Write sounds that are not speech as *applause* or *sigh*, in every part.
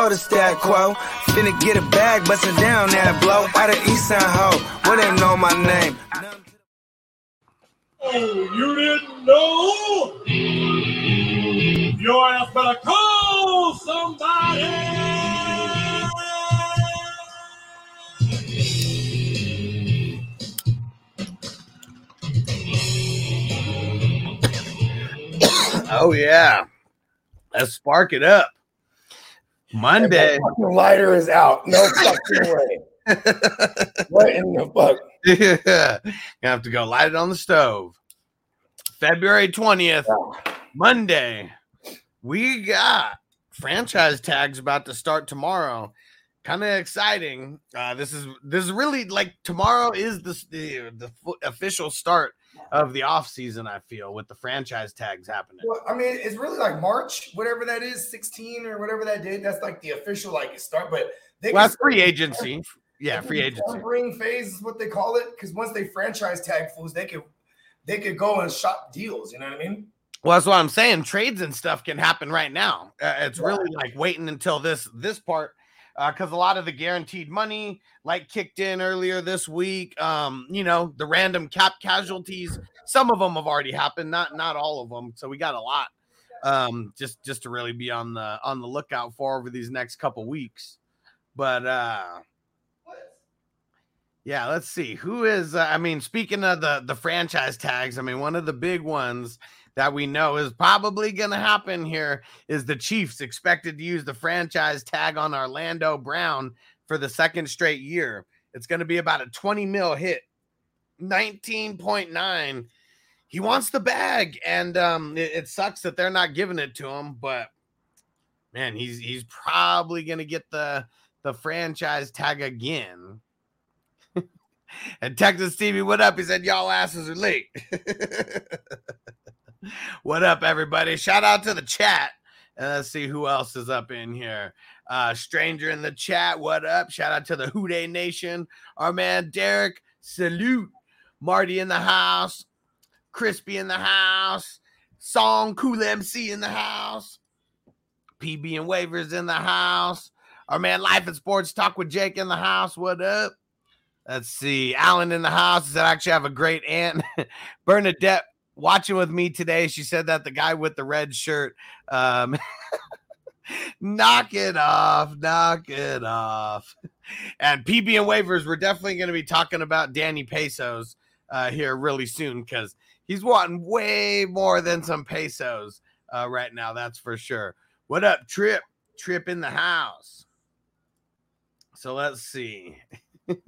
you know the stat quo. Finna get a bag, bustin' down that blow. Out of East Side Ho, where they know my name. Oh, you didn't know? Your ass better call somebody. *coughs* Oh yeah. Let's spark it up. Monday. Lighter is out. No *laughs* fucking way. what in the fuck? yeah. You have to go light it on the stove. February 20th, Monday. We got franchise tags about to start tomorrow. Kind of exciting. Uh, this is this is really like tomorrow is the the, the official start of the off season. I feel with the franchise tags happening. Well, I mean, it's really like March, whatever that is, 16 or whatever that date. That's like the official like start. But they Well, that's free agency. Yeah, free agency. Tampering phase is what they call it. Because once they franchise tag fools, they could they could go and shop deals. You know what I mean? Well, that's what I'm saying. Trades and stuff can happen right now. Uh, it's really like waiting until this this part because a lot of the guaranteed money like kicked in earlier this week. Um, you know, the random cap casualties. Some of them have already happened, not not all of them. So we got a lot. Um, just just to really be on the on the lookout for over these next couple weeks. But uh yeah, let's see who is. Uh, I mean, speaking of the the franchise tags, I mean, one of the big ones that we know is probably going to happen here is the Chiefs expected to use the franchise tag on Orlando Brown for the second straight year. It's going to be about a 20 mil hit, 19.9. He wants the bag, and um, it, it sucks that they're not giving it to him. But man, he's he's probably going to get the the franchise tag again. *laughs* and Texas Stevie, what up? He said, Y'all asses are late. *laughs* what up, everybody? Shout out to the chat. And let's see who else is up in here. Uh, stranger in the chat, what up? Shout out to the Houday Nation. Our man Derek, salute. Marty in the house. Crispy in the house. Song Cool MC in the house. PB and Waivers in the house. Our man Life and Sports Talk with Jake in the house. What up? Let's see. Alan in the house said, I actually have a great aunt. *laughs* Bernadette watching with me today. She said that the guy with the red shirt, um, *laughs* knock it off, knock it off. And PB and waivers, we're definitely going to be talking about Danny Pesos uh, here really soon because he's wanting way more than some pesos uh, right now. That's for sure. What up, Trip? Trip in the house. So let's see. *laughs*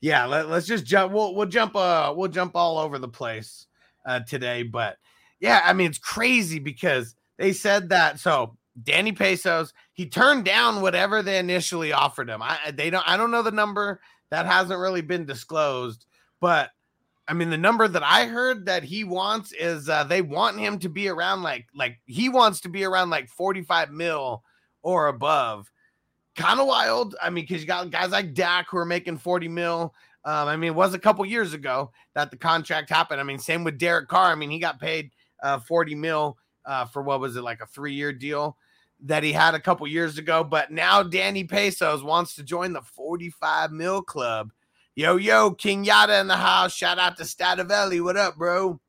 yeah, let, us just jump. We'll we'll jump. Uh, we'll jump all over the place uh, today. But yeah, I mean it's crazy because they said that. So Danny Pesos, he turned down whatever they initially offered him. I they don't. I don't know the number that hasn't really been disclosed, but I mean the number that I heard that he wants is uh, they want him to be around like like he wants to be around like forty five mil or above kind of wild. I mean, because you got guys like Dak who are making 40 mil. Um, I mean, it was a couple years ago that the contract happened. I mean, same with Derek Carr. I mean, he got paid uh, 40 mil uh, for what was it, like a three year deal that he had a couple years ago. But now Danny Pesos wants to join the 45 mil club. Yo, yo, King Yada in the house. Shout out to Stativelli. What up, bro?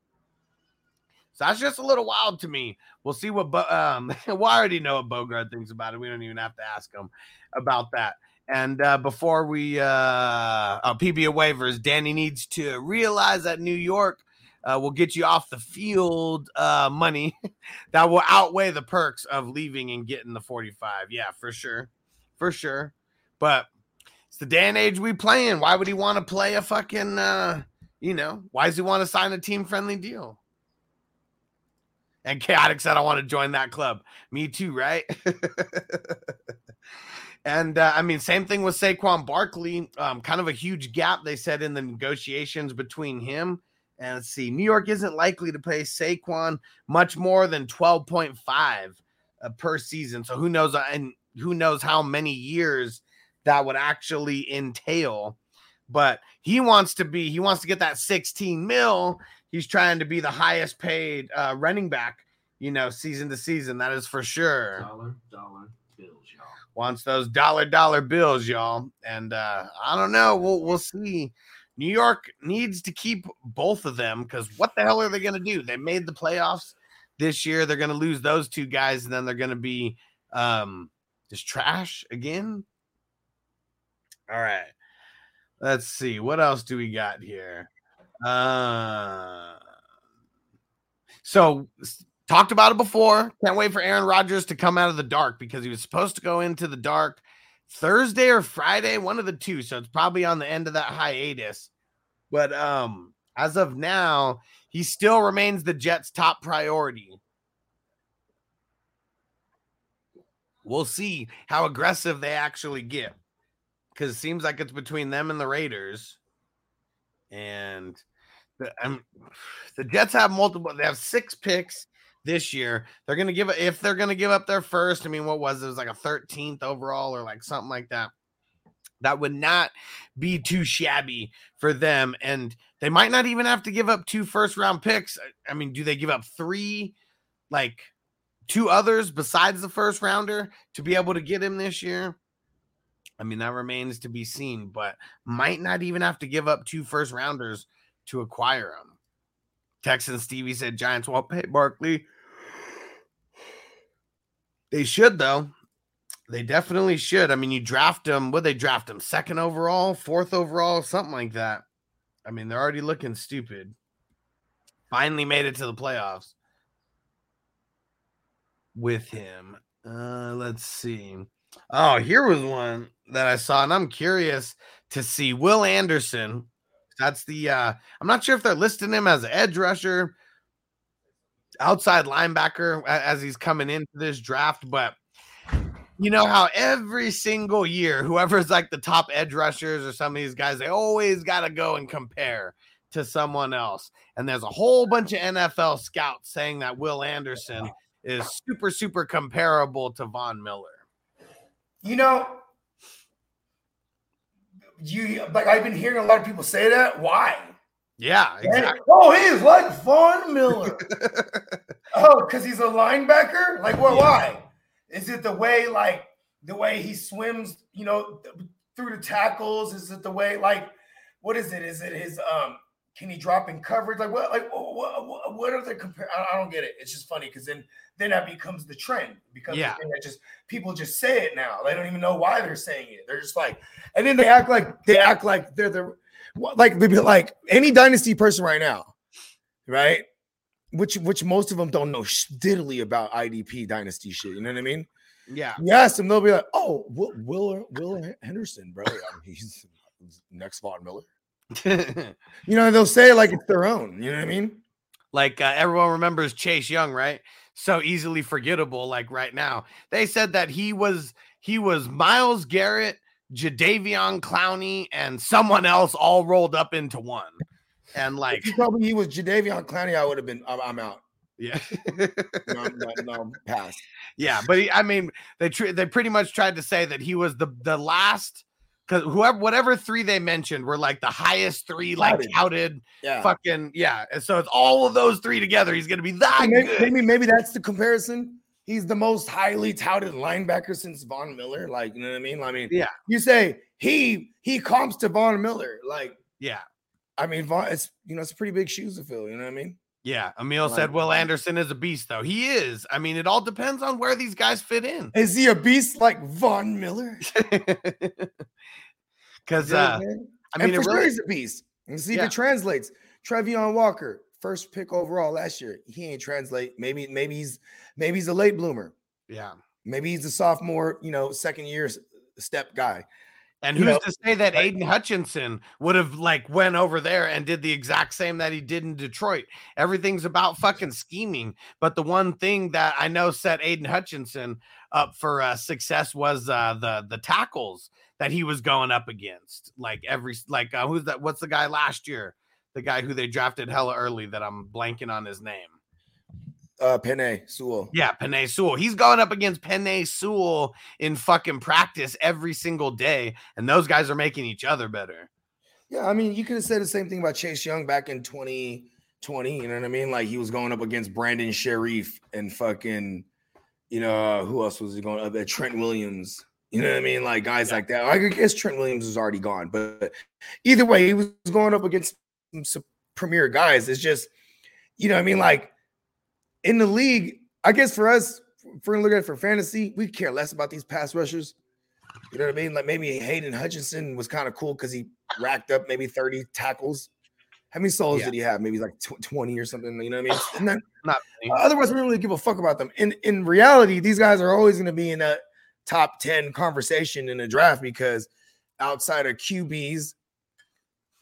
So that's just a little wild to me. We'll see what, Bo- um, *laughs* well, I already know what Bogart thinks about it. We don't even have to ask him about that. And uh, before we, uh, uh, PBA waivers, Danny needs to realize that New York uh, will get you off the field uh, money *laughs* that will outweigh the perks of leaving and getting the 45. Yeah, for sure. For sure. But it's the day and age we play in. Why would he want to play a fucking, uh, you know, why does he want to sign a team friendly deal? And Chaotic said, I want to join that club. Me too, right? *laughs* and uh, I mean, same thing with Saquon Barkley. Um, kind of a huge gap, they said, in the negotiations between him and let's see, New York isn't likely to pay Saquon much more than 12.5 uh, per season. So who knows? Uh, and who knows how many years that would actually entail. But he wants to be, he wants to get that 16 mil. He's trying to be the highest paid uh, running back, you know, season to season. That is for sure. Dollar, dollar. Wants those dollar dollar bills, y'all. And uh, I don't know. We'll we'll see. New York needs to keep both of them because what the hell are they going to do? They made the playoffs this year. They're going to lose those two guys, and then they're going to be um, just trash again. All right. Let's see. What else do we got here? Uh, so talked about it before. Can't wait for Aaron Rodgers to come out of the dark because he was supposed to go into the dark Thursday or Friday, one of the two. So it's probably on the end of that hiatus. But um, as of now, he still remains the Jets' top priority. We'll see how aggressive they actually get. Because it seems like it's between them and the Raiders. And the, um, *sighs* the Jets have multiple, they have six picks this year. They're going to give if they're going to give up their first. I mean, what was it? it was like a 13th overall or like something like that. That would not be too shabby for them. And they might not even have to give up two first round picks. I mean, do they give up three, like two others besides the first rounder to be able to get him this year? I mean, that remains to be seen, but might not even have to give up two first rounders to acquire him. Texan Stevie said Giants won't pay Barkley. They should though. They definitely should. I mean, you draft them. Would they draft them second overall, fourth overall, something like that? I mean, they're already looking stupid. Finally made it to the playoffs with him. Uh, let's see. Oh, here was one that I saw, and I'm curious to see Will Anderson. That's the uh I'm not sure if they're listing him as an edge rusher, outside linebacker as he's coming into this draft, but you know how every single year, whoever's like the top edge rushers or some of these guys, they always got to go and compare to someone else. And there's a whole bunch of NFL scouts saying that Will Anderson is super, super comparable to Von Miller. You know, you like I've been hearing a lot of people say that. Why? Yeah, exactly. Oh, he's like Von Miller. *laughs* oh, because he's a linebacker? Like what? Yeah. Why? Is it the way like the way he swims, you know, through the tackles? Is it the way like what is it? Is it his um can he drop in coverage? Like what like what what, what are the compare? I, I don't get it. It's just funny because then then that becomes the trend. because Yeah. that just people just say it now. They don't even know why they're saying it. They're just like, and then they act like they act like they're the like like any dynasty person right now, right? Which which most of them don't know diddly about IDP dynasty shit. You know what I mean? Yeah. Yes, and they'll be like, "Oh, Will Will, Will Henderson, bro. He's *laughs* next Von Miller." *laughs* You know, they'll say it like it's their own. You know what I mean? like uh, everyone remembers Chase Young, right? So easily forgettable. Like right now, they said that he was he was Myles Garrett, Jadeveon Clowney, and someone else all rolled up into one. And like, If you told me he was Jadeveon Clowney, I would have been. I'm, I'm out. yeah, *laughs* No, no, no, pass. yeah. But he, I mean, they tr- they pretty much tried to say that he was the the last because whoever whatever three they mentioned were like the highest three like Touted. touted Yeah. fucking yeah. And so it's all of those three together. He's gonna be that maybe, maybe maybe that's the comparison. He's the most highly touted linebacker since Von Miller. Like, you know what I mean? I mean, Yeah. You say he he comps to Von Miller. Like, Yeah. I mean, Von, it's you know, it's pretty big shoes to fill. You know what I mean? Yeah. Emil Like- said Will Anderson is a beast, though. He is. I mean, it all depends on where these guys fit in. Is he a beast like Von Miller? *laughs* Because, You know what uh? I mean, and for really, sure he's a beast. And see if Yeah. it translates. Travon Walker, first pick overall last year. He ain't translate. Maybe, maybe he's maybe he's a late bloomer. yeah. Maybe he's a sophomore, you know, second year step guy. And You who's know, to say that Aidan Hutchinson would have like went over there and did the exact same that he did in Detroit? Everything's about fucking scheming. But the one thing that I know set Aidan Hutchinson up for uh, success was uh, the the tackles that he was going up against. Like every like uh, who's that? What's the guy last year? The guy who they drafted hella early that I'm blanking on his name. Uh Penei Sewell. Yeah, Penei Sewell. He's going up against Penei Sewell in fucking practice every single day, and those guys are making each other better. Yeah, I mean, you could have said the same thing about Chase Young back in 2020. You know what I mean? Like he was going up against Brandon Scherff and fucking, you know, uh, who else was he going up at? Trent Williams. You know what I mean? Like guys like that. I guess Trent Williams was already gone, but either way, he was going up against premier guys. It's just, you know what I mean? Like in the league, I guess for us, if we're gonna look at it for fantasy, we care less about these pass rushers. You know what I mean? Like maybe Hayden Hutchinson was kind of cool because he racked up maybe 30 tackles. How many souls Yeah. did he have? Maybe like tw- 20 or something. You know what I mean? *sighs* And then, Not otherwise, we don't really give a fuck about them. In in reality, these guys are always going to be in that top 10 conversation in the draft because outside of QBs,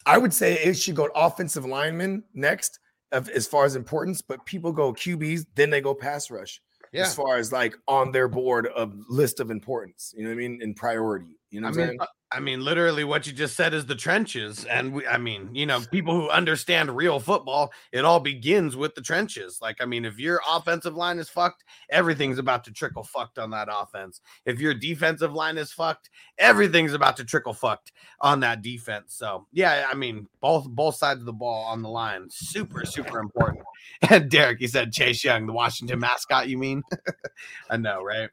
I would say it should go offensive lineman next of, as far as importance, but people go QBs, then they go pass rush yeah. as far as like on their board of list of importance. You know what I mean? In priority. You know I what I'm mean, uh, I mean, literally, what you just said is the trenches, and we, I mean, you know, people who understand real football, it all begins with the trenches. Like, I mean, if your offensive line is fucked, everything's about to trickle fucked on that offense. If your defensive line is fucked, everything's about to trickle fucked on that defense. So, yeah, I mean, both both sides of the ball on the line, super super important. *laughs* And Derek, he said Chase Young, the Washington mascot. You mean? *laughs* I know, right?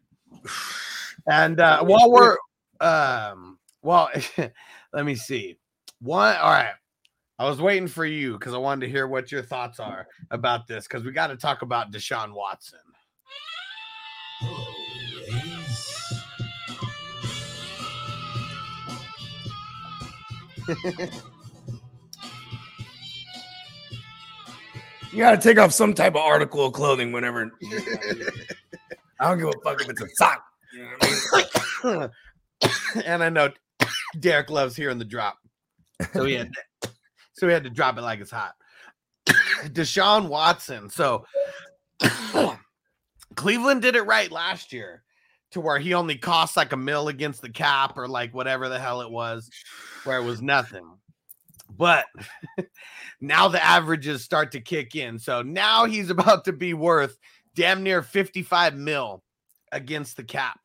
And uh, while we're um well *laughs* let me see one all right i was waiting for you because i wanted to hear what your thoughts are about this because we got to talk about deshaun watson *laughs* You got to take off some type of article of clothing whenever. *laughs* I don't give a fuck if it's a sock. You know I mean? *coughs* and i know derek loves hearing the drop. So he had *laughs* so he had to drop it like it's hot. *coughs* Deshaun watson. So *coughs* cleveland did it right last year to where he only cost like a mill against the cap or like whatever the hell it was where it was nothing. But *laughs* now the averages start to kick in. So now he's *laughs* about to be worth damn near 55 mil against the cap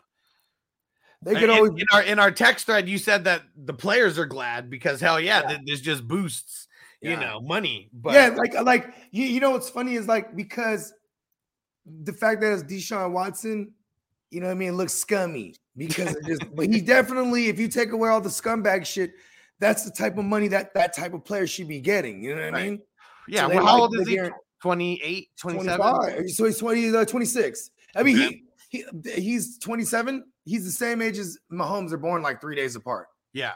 They in, could always. in our in our text thread, you said that the players are glad because hell yeah, Yeah. this just boosts you Yeah. know money. But yeah, like like you, you know what's funny is like because the fact that it's Deshaun Watson, you know what I mean, looks scummy because it just but he *laughs* definitely, if you take away all the scumbag shit, that's the type of money that that type of player should be getting. You know what I mean? yeah, So well, how like- old is he? guarant- 28, 27? 25. So he's 20, uh, 26. I mean, Okay. he, he he's 27. He's the same age as Mahomes. They're born like three days apart. Yeah,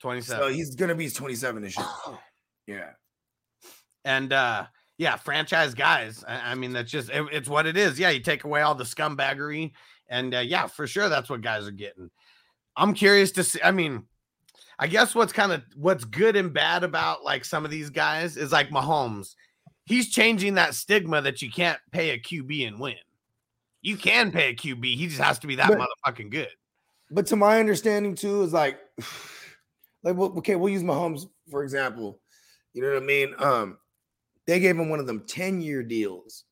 twenty seven. So 27. he's gonna be 27 this year. *clears throat* Yeah. and uh yeah, franchise guys. I, I mean, that's just it- it's what it is. Yeah, you take away all the scumbaggery, and uh, yeah, for sure, that's what guys are getting. I'm curious to see. I mean, I guess what's kind of what's good and bad about like some of these guys is like Mahomes. He's changing that stigma that you can't pay a QB and win. You can pay a QB. He just has to be that But- motherfucking good. But to my understanding too is like, *sighs* like well, okay, we'll use Mahomes for example. You know what I mean? Um, they gave him one of them 10 year deals,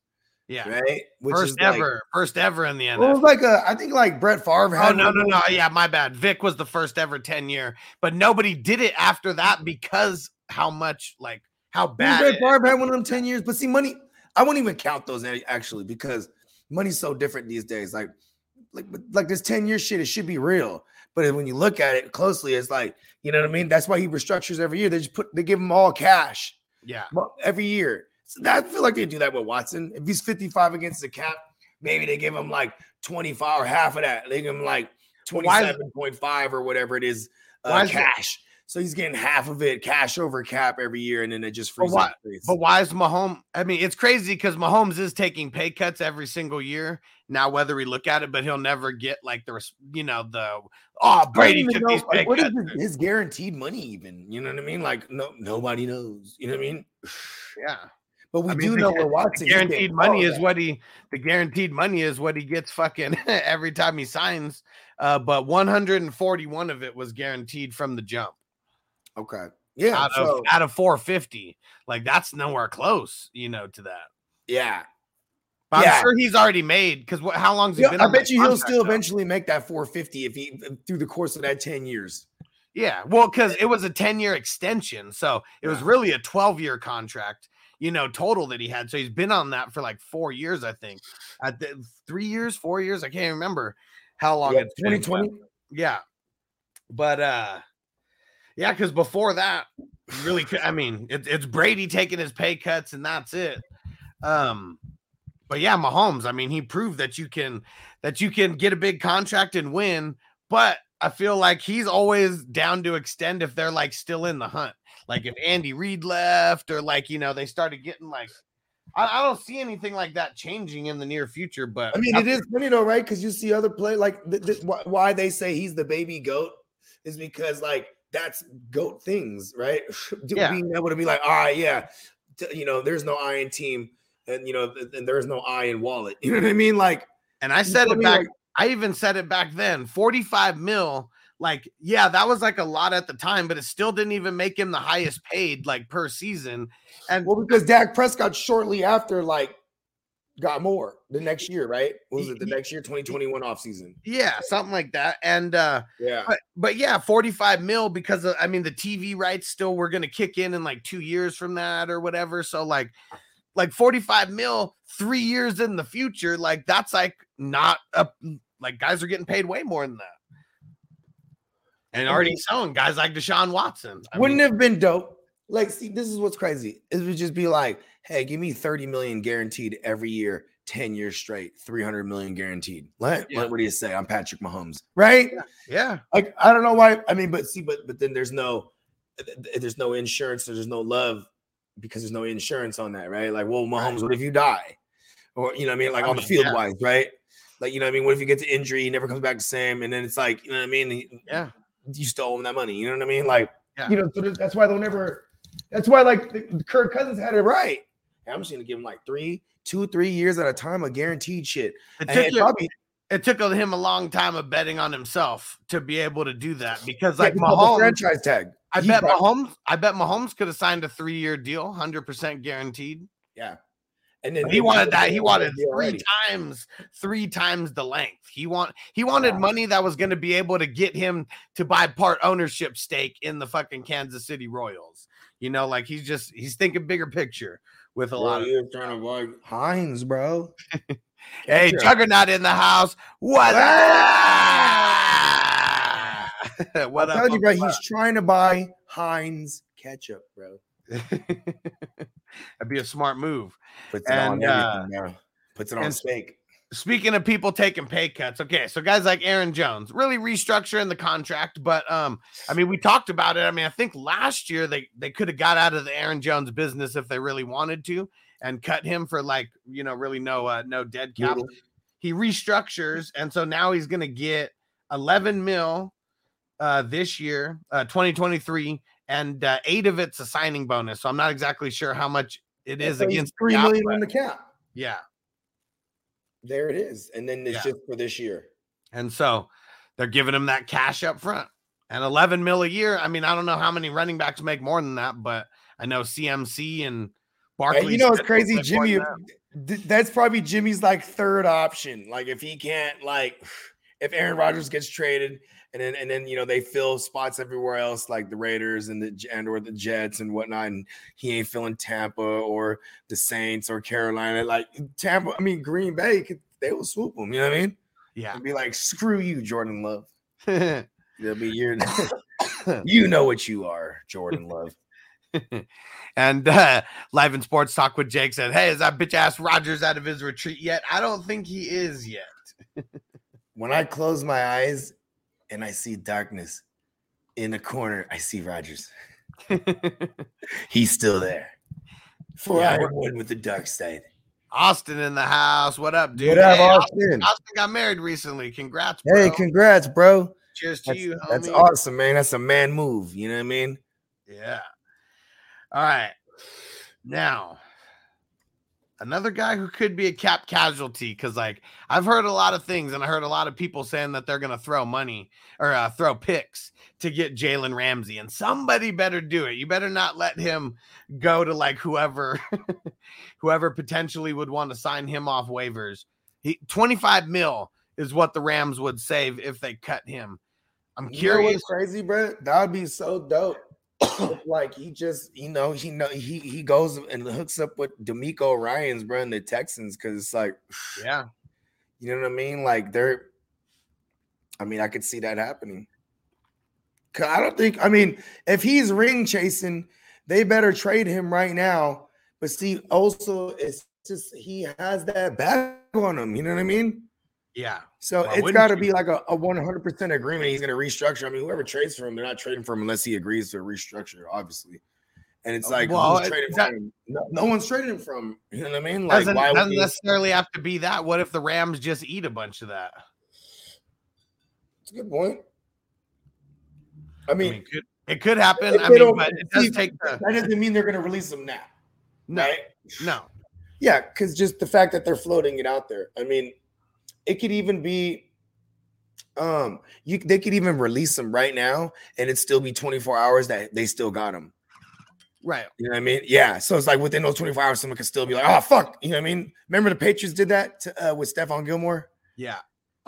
Yeah. right? Which first is like- ever, first ever in the NFL. well, it was like a, I think like Brett Favre had Oh no, no, no. Yeah, my bad. Vick was the first ever 10 year, but nobody did it after that because how much like how bad Brett Favre had one of them 10 years. But see, money, I wouldn't even count those actually because money's so different these days. Like, like, like this 10 year shit, it should be real. But when you look at it closely, it's like, you know what I mean? That's why he restructures every year. They just put, they give him all cash Yeah. every year. So that, I feel like they do that with Watson. If he's 55 against the cap, maybe they give him like 25 or half of that. They give him like 27.5 or whatever it is uh, Why is cash. So he's getting half of it cash over cap every year, and then it just But freezes. why- the face. But why is Mahomes? I mean, it's crazy because Mahomes is taking pay cuts every single year. Now, whether we look at it, but he'll never get like the, you know, the oh Brady took know, these pay like, what is cuts. his, his guaranteed money even? You know what I mean? Like no, nobody knows. You know what I mean? Yeah, But we I mean, do the know where Watson guaranteed money is what he. The guaranteed money is what he gets fucking *laughs* every time he signs. Uh, but 141 of it was guaranteed from the jump. Okay. Yeah. out of out of 450. Like that's nowhere close, you know, to that. yeah. But Yeah. I'm sure he's already made because what? How long's he Yeah, been? I bet you he'll still eventually make that 450 if he through the course of that 10 years. Yeah, well, because it was a 10 year extension. So it was really a 12 year contract, you know, total that he had. So he's been on that for like four years, I think. At the, three years, four years, I can't remember how long Yeah, it's been, but- 2020. Yeah. But uh yeah, because before that, really I mean, it, it's Brady taking his pay cuts and that's it. Um but yeah, Mahomes, I mean, he proved that you can that you can get a big contract and win, but I feel like he's always down to extend if they're like still in the hunt. Like if Andy Reid left or like, you know, they started getting like I, I don't see anything like that changing in the near future, but I mean, it is funny though, right? Because you see other play like th- th- why they say he's the baby goat is because like that's goat things, right? *laughs* Yeah. Being able to be like, all right, yeah, you know, there's no I in team, and you know, and there's no I in wallet. *laughs* You know what I mean? Like, And I said it back. Like- I even said it back then. 45 mil. Like, yeah, that was like a lot at the time, but it still didn't even make him the highest paid like per season. And well, because Dak Prescott shortly after like got more the next year, right? What was it the next year, 2021 offseason? yeah, something like that. And uh Yeah. but but yeah, 45 mil because of, I mean the TV rights still were gonna kick in in like two years from that or whatever. So like like 45 mil three years in the future, like that's like not a like guys are getting paid way more than that. And already selling guys like Deshaun Watson. I Wouldn't mean, have been dope? Like, see, this is what's crazy. It would just be like, hey, give me 30 million guaranteed every year, 10 years straight, 300 million guaranteed. What, Yeah. what, what do you say? I'm Patrick Mahomes, right? yeah. Like, I don't know why. I mean, but see, but but then there's no th- th- there's no insurance, there's no love because there's no insurance on that, right? Like, well, Mahomes, what if you die? Or you know what I mean, like I on the field yeah. wise, right? Like, you know what I mean? What if you get to injury, he never comes back the same, and then it's like, you know what I mean? Yeah. you stole him that money. You know what I mean? Like, Yeah. you know, so that's why they'll never. That's why like the- Kirk Cousins had it right. I'm just gonna give him like three, two, three years at a time of guaranteed shit. It took, it you- probably it took him a long time of betting on himself to be able to do that because like Mahomes, franchise tag. I bet brought- Mahomes, I bet Mahomes could have signed a three-year deal, hundred percent guaranteed. Yeah, and then he wanted that. He wanted three already. times, three times the length. He want he wanted Wow. money that was going to be able to get him to buy part ownership stake in the fucking Kansas City Royals. You know, like he's just he's thinking bigger picture with a Bro, lot of. you're trying to avoid Heinz, bro. *laughs* Hey, Ketchup. Juggernaut in the house. What up? *laughs* what I up? told you, bro. Uncle He's trying to buy Heinz ketchup, bro. *laughs* That'd be a smart move. Puts it on And, uh, everything, bro. Puts it on steak. Speaking of people taking pay cuts, okay, so guys like Aaron Jones really restructuring the contract, but um, I mean, we talked about it. I mean, I think last year they they could have got out of the Aaron Jones business if they really wanted to and cut him for like you know really no uh, no dead cap. Noodle. He restructures, and so now he's gonna get 11 mil uh this year, uh 2023, and uh, eight of it's a signing bonus. So I'm not exactly sure how much it is So against three cap, million but on the cap. yeah. There it is, and then it's Yeah. just for this year. And so they're giving him that cash up front and 11 mil a year. I mean, I don't know how many running backs make more than that, but I know CMC and Barkley. And you know, it's crazy, Jimmy. th- That's probably Jimmy's like third option. Like if he can't, like *sighs* if Aaron Rodgers gets traded, and then and then you know they fill spots everywhere else, like the Raiders and the and or the Jets and whatnot, and he ain't filling Tampa or the Saints or Carolina. Like Tampa, I mean Green Bay could they will swoop him. You know what I mean? Yeah. And be like, screw you, Jordan Love. *laughs* They'll be your *laughs* you know what you are, Jordan Love. *laughs* and uh, live in sports talk with Jake said, "Hey, is that bitch ass Rodgers out of his retreat yet? I don't think he is yet." When I close my eyes and I see darkness in the corner, I see Rodgers. *laughs* He's still there. For Yeah. I one with the dark side. Austin in the house. What up, dude? What up, Hey, Austin? Austin got married recently. Congrats, bro. Hey, congrats, bro. Cheers to That's, you, homie. that's awesome, man. That's a man move. You know what I mean? Yeah. All right. Now, another guy who could be a cap casualty because, like, I've heard a lot of things, and I heard a lot of people saying that they're going to throw money or uh, throw picks to get Jalen Ramsey, and somebody better do it. You better not let him go to like whoever, *laughs* whoever potentially would want to sign him off waivers. He 25 mil is what the Rams would save if they cut him. I'm You know what's curious. crazy, bro? That would be so dope. *coughs* Like he just, you know, he know he he goes and hooks up with DeMeco Ryans bro and the Texans because it's like, *sighs* Yeah. you know what I mean? Like they're, I mean, I could see that happening. Cause I don't think, I mean, if he's ring chasing, they better trade him right now. But see, also it's just he has that bag on him. You know what I mean? Yeah. So Why it's got to be like a, a 100% agreement. He's going to restructure. I mean, whoever trades for him, they're not trading for him unless he agrees to restructure, obviously. And it's uh, like, Well, who's trading that- from? No, no one's trading him from. You know what I mean? Like, doesn't, why doesn't he? necessarily have to be that. What if the Rams just eat a bunch of that? It's a good point. I I mean, mean, could, it could happen. I mean, but it does take the that doesn't mean they're going to release him now. no, Right? no. Yeah, because just the fact that they're floating it out there. I mean, it could even be um you they could even release them right now and it'd still be 24 hours that they still got them Right. You know what I mean? Yeah. So it's like within those 24 hours, someone could still be like, oh fuck. You know what I mean? Remember the Patriots did that to, uh, with Stephon Gilmore? Yeah.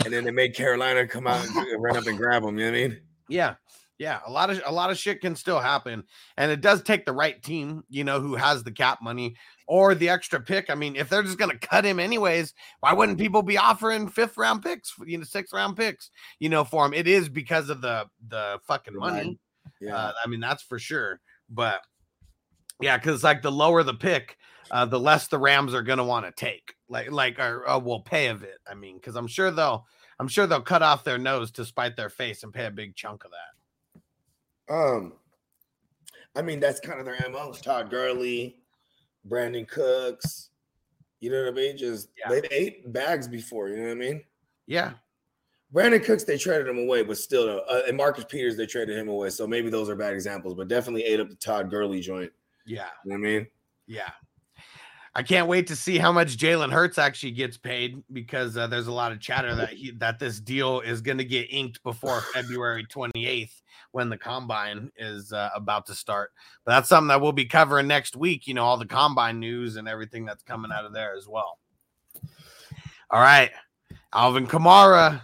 And then they made Carolina come out and run up and grab them You know what I mean? Yeah. Yeah. A lot of a lot of shit can still happen. And it does take the right team, you know, who has the cap money or the extra pick. I mean, if they're just gonna cut him anyways, why wouldn't people be offering fifth round picks, you know, sixth round picks, you know, for him? It is because of the the fucking money. money. Yeah. Uh, I mean, that's for sure. But yeah, because like the lower the pick, uh, the less the Rams are gonna want to take. Like, like, or, or will pay of it. I mean, because I'm sure they'll, I'm sure they'll cut off their nose to spite their face and pay a big chunk of that. Um, I mean, that's kind of their MO. Todd Gurley, Brandin Cooks. You know what I mean? Just Yeah. they've ate bags before. You know what I mean? Yeah, Brandin Cooks, they traded him away, but still, uh, and Marcus Peters, they traded him away. So maybe those are bad examples, but definitely ate up the Todd Gurley joint. yeah, You know what I mean? yeah. I can't wait to see how much Jalen Hurts actually gets paid because uh, there's a lot of chatter that he that this deal is going to get inked before *sighs* February 28th when the combine is uh, about to start. But that's something that we'll be covering next week. You know, all the combine news and everything that's coming out of there as well. All right, Alvin Kamara.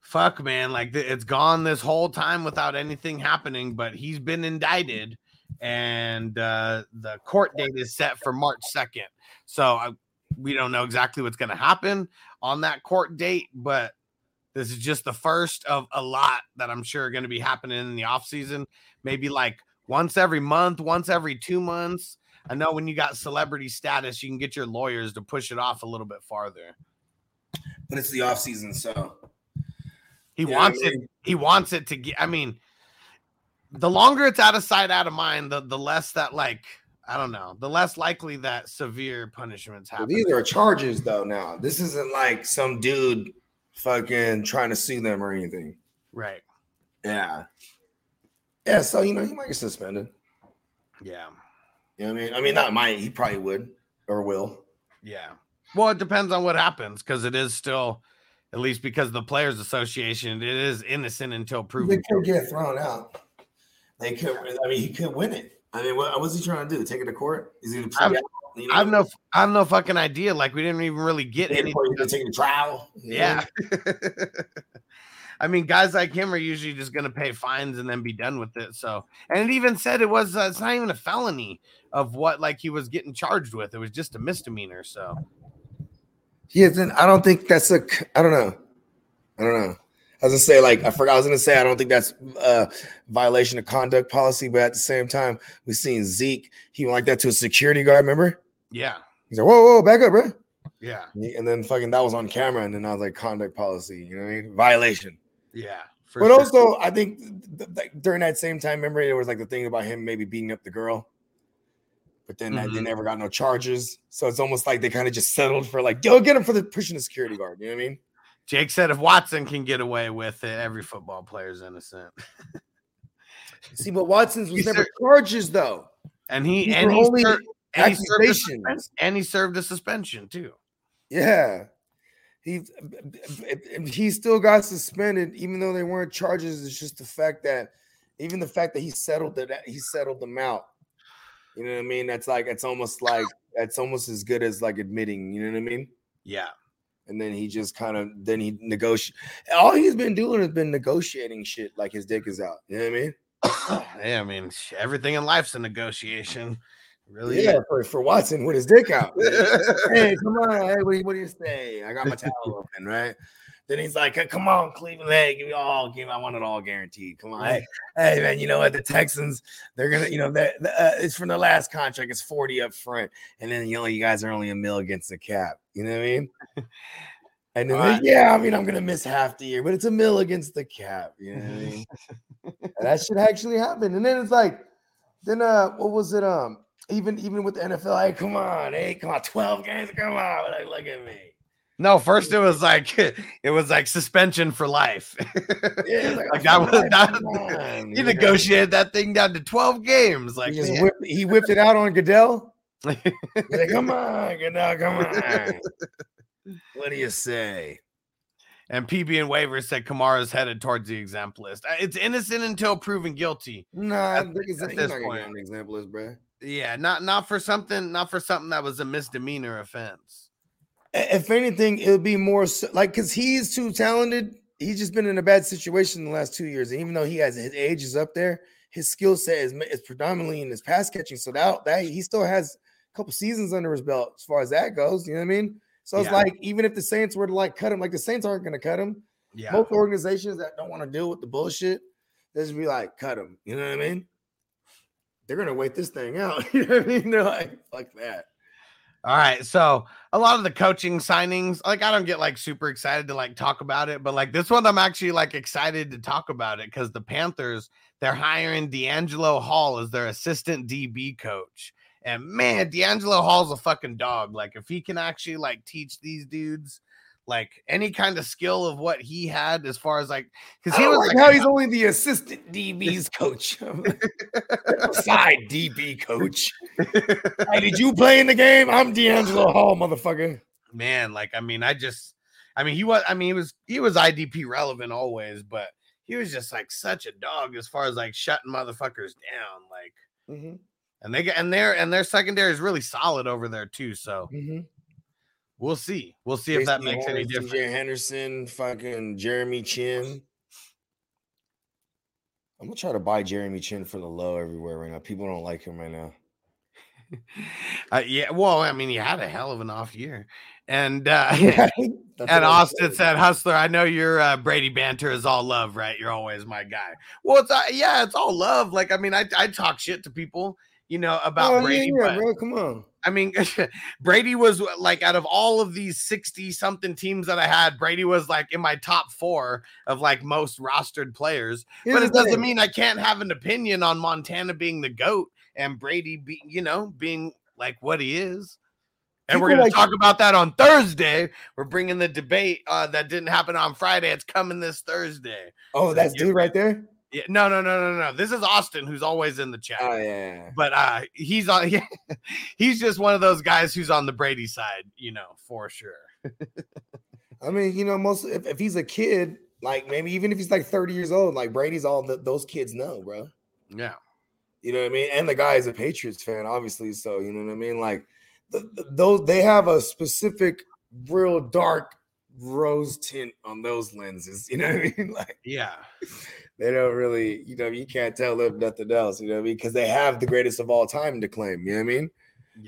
Fuck, man. Like it's gone this whole time without anything happening, but he's been indicted and uh, the court date is set for March 2nd. So I, we don't know exactly what's going to happen on that court date, but this is just the first of a lot that I'm sure are going to be happening in the off season. Maybe like once every month, once every two months. I know when you got celebrity status, you can get your lawyers to push it off a little bit farther. But it's the off season, so He Yeah, I wants mean- it. He wants it to get. I mean, the longer it's out of sight, out of mind, the the less that like I don't know, the less likely that severe punishments happen. these are charges though. Now this isn't like some dude fucking trying to sue them or anything. right? Yeah. Yeah. So you know he might get suspended. Yeah, You know what I mean? I mean, not might. He probably would or will. yeah. Well, it depends on what happens because it is still, at least because of the Players Association, it is innocent until proven. They could get thrown out. They could. I mean, he could win it. I mean, what was he trying to do? Take it to court? Is he? I've- I have no, I have no fucking idea. Like we didn't even really get Take it any. to court, he's gonna take it to trial. Yeah. *laughs* I mean, guys like him are usually just going to pay fines and then be done with it. So, and it even said it was, uh, it's not even a felony of what like he was getting charged with. It was just a misdemeanor. So, He isn't. I don't think that's a, I don't know. I don't know. I was gonna say like I forgot. I was gonna say I don't think that's a violation of conduct policy, but at the same time, we've seen Zeke. He went like that to a security guard. Remember? Yeah, He's like, "Whoa, whoa, back up, bro!" yeah, And then fucking that was on camera, and then I was like, "Conduct policy." You know what I mean? Violation. yeah. for But sure. also, I think th- th- during that same time, remember there was like the thing about him maybe beating up the girl, but then that- they mm-hmm. never got no charges. So it's almost like they kind of just settled for like, yo, get him for the pushing the security guard. You know what I mean? Jake said if Watson can get away with it, every football player is innocent. *laughs* See, but Watson's was He never said- charges though. And he These and were he, only ser- and, he served a and he served a suspension too. Yeah. He he still got suspended, even though they weren't charges. It's just the fact that even the fact that he settled it, he settled them out. You know what I mean? That's like it's almost like that's almost as good as like admitting. You know what I mean? Yeah, And then he just kind of then he negotiate. All he's been doing has been negotiating shit like his dick is out. You know what I mean? *coughs* yeah. I mean, everything in life's a negotiation. Really? Yeah, for, for Watson with his dick out. *laughs* hey, come on. Hey, what do you, what do you say? I got my *laughs* towel open, right? Then he's like, "Hey, come on, Cleveland. Hey, give me all, give me, I want it all guaranteed. Come on. Hey, hey, man, you know what? The Texans, they're gonna, you know, that uh, it's from the last contract, it's 40 up front, and then you know, you guys are only a mil against the cap. You know what I mean? *laughs* And then, Alright. yeah, I mean, I'm gonna miss half the year, but it's a mil against the cap. You know what I mean? That should actually happen. And then it's like, then uh, what was it? Um, even even with the NFL, hey, come on, hey, come on, 12 games, come on, like, look at me. No, first it was like *laughs* it was like suspension for life. *laughs* Yeah, like like, that was that, on, *laughs* he negotiated that thing down to 12 games. Like he, whipped, he whipped it out on Goodell. Like, come on, Goodell, come on. what do you say? and PB and Waiver said Kamara's headed towards the exempt list. Uh, It's innocent until proven guilty. Nah, At- I think it's, at this point. on the example list, bro. Yeah, not not for something, not for something that was a misdemeanor offense. If anything, it'll be more so, like because he's too talented. He's just been in a bad situation the last two years, and even though he has his age is up there, his skill set is, is predominantly in his pass catching. So that that he still has a couple seasons under his belt as far as that goes. You know what I mean? So it's Yeah. like even if the Saints were to like cut him, like the Saints aren't going to cut him. Yeah, Most organizations that don't want to deal with the bullshit, they just be like, cut him. You know what I mean? They're gonna wait this thing out. *laughs* you know what I mean? They're like, fuck that. All right. So a lot of the coaching signings, like I don't get like super excited to like talk about it, but like this one, I'm actually like excited to talk about it because the Panthers, they're hiring DeAngelo Hall as their assistant DB coach. And man, DeAngelo Hall's a fucking dog. Like if he can actually like teach these dudes like any kind of skill of what he had as far as like because he was like how he's only the assistant DB's coach. *laughs* Side DB coach. *laughs* hey, did you play in the game? I'm DeAngelo Hall, motherfucker. man like i mean i just i mean he was i mean he was he was idp relevant always but he was just like such a dog as far as like shutting motherfuckers down like Mhm, and they get and their and their secondary is really solid over there too so mhm. We'll see we'll see if that makes any difference CJ Henderson, fucking Jeremy Chinn. I'm gonna try to buy Jeremy Chinn for the low everywhere right now. People don't like him right now. *laughs* uh, yeah well i mean he had a hell of an off year and uh *laughs* *laughs* And Austin said, "Hustler, I know your uh, Brady banter is all love, right? You're always my guy." Well, it's uh, yeah, it's all love. Like, I mean, I I talk shit to people, you know, about Oh, Brady, yeah, but bro. Come on. I mean, *laughs* Brady was like out of all of these 60 something teams that I had, Brady was like in my top four of like most rostered players. Here's but it doesn't thing. mean I can't have an opinion on Montana being the GOAT and Brady be, you know, being like what he is. And we're People going to talk about that on Thursday. We're bringing the debate uh, that didn't happen on Friday. It's coming this Thursday. Oh, that's dude right there. Yeah, no, no, no, no, no. This is Austin, who's always in the chat Oh yeah. but uh he's on *laughs* he's just one of those guys who's on the Brady side, you know, for sure. *laughs* I mean, you know, most if, if he's a kid, like maybe even if he's like 30 years old, like Brady's all that those kids know, bro. Yeah. You know what I mean? And the guy is a Patriots fan, obviously. So you know what I mean? Like the, the- those they have a specific, real dark rose tint on those lenses. *laughs* You know what I mean? Like Yeah. They don't really, you know, you can't tell them nothing else. You know what I mean? Because they have the greatest of all time to claim. You know what I mean?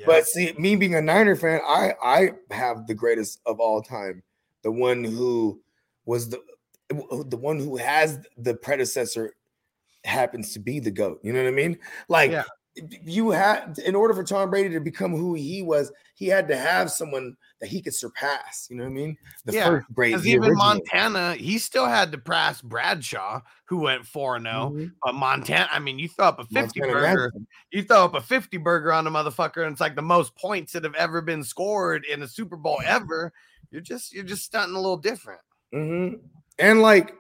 But see, me being a Niner fan, I I have the greatest of all time, the one who was the the one who has the predecessor happens to be the goat. You know what I mean? Like Yeah. You had in order for Tom Brady to become who he was, he had to have someone that he could surpass. You know what I mean? The Yeah, first Brady, because even. Montana, he still had to pass Bradshaw, who went four and zero. Mhm. But Montana, I mean, you throw up a fifty Montana burger, you throw up a fifty burger on a motherfucker, and it's like the most points that have ever been scored in a Super Bowl ever. You're just you're just stunting a little different. Mhm. And like,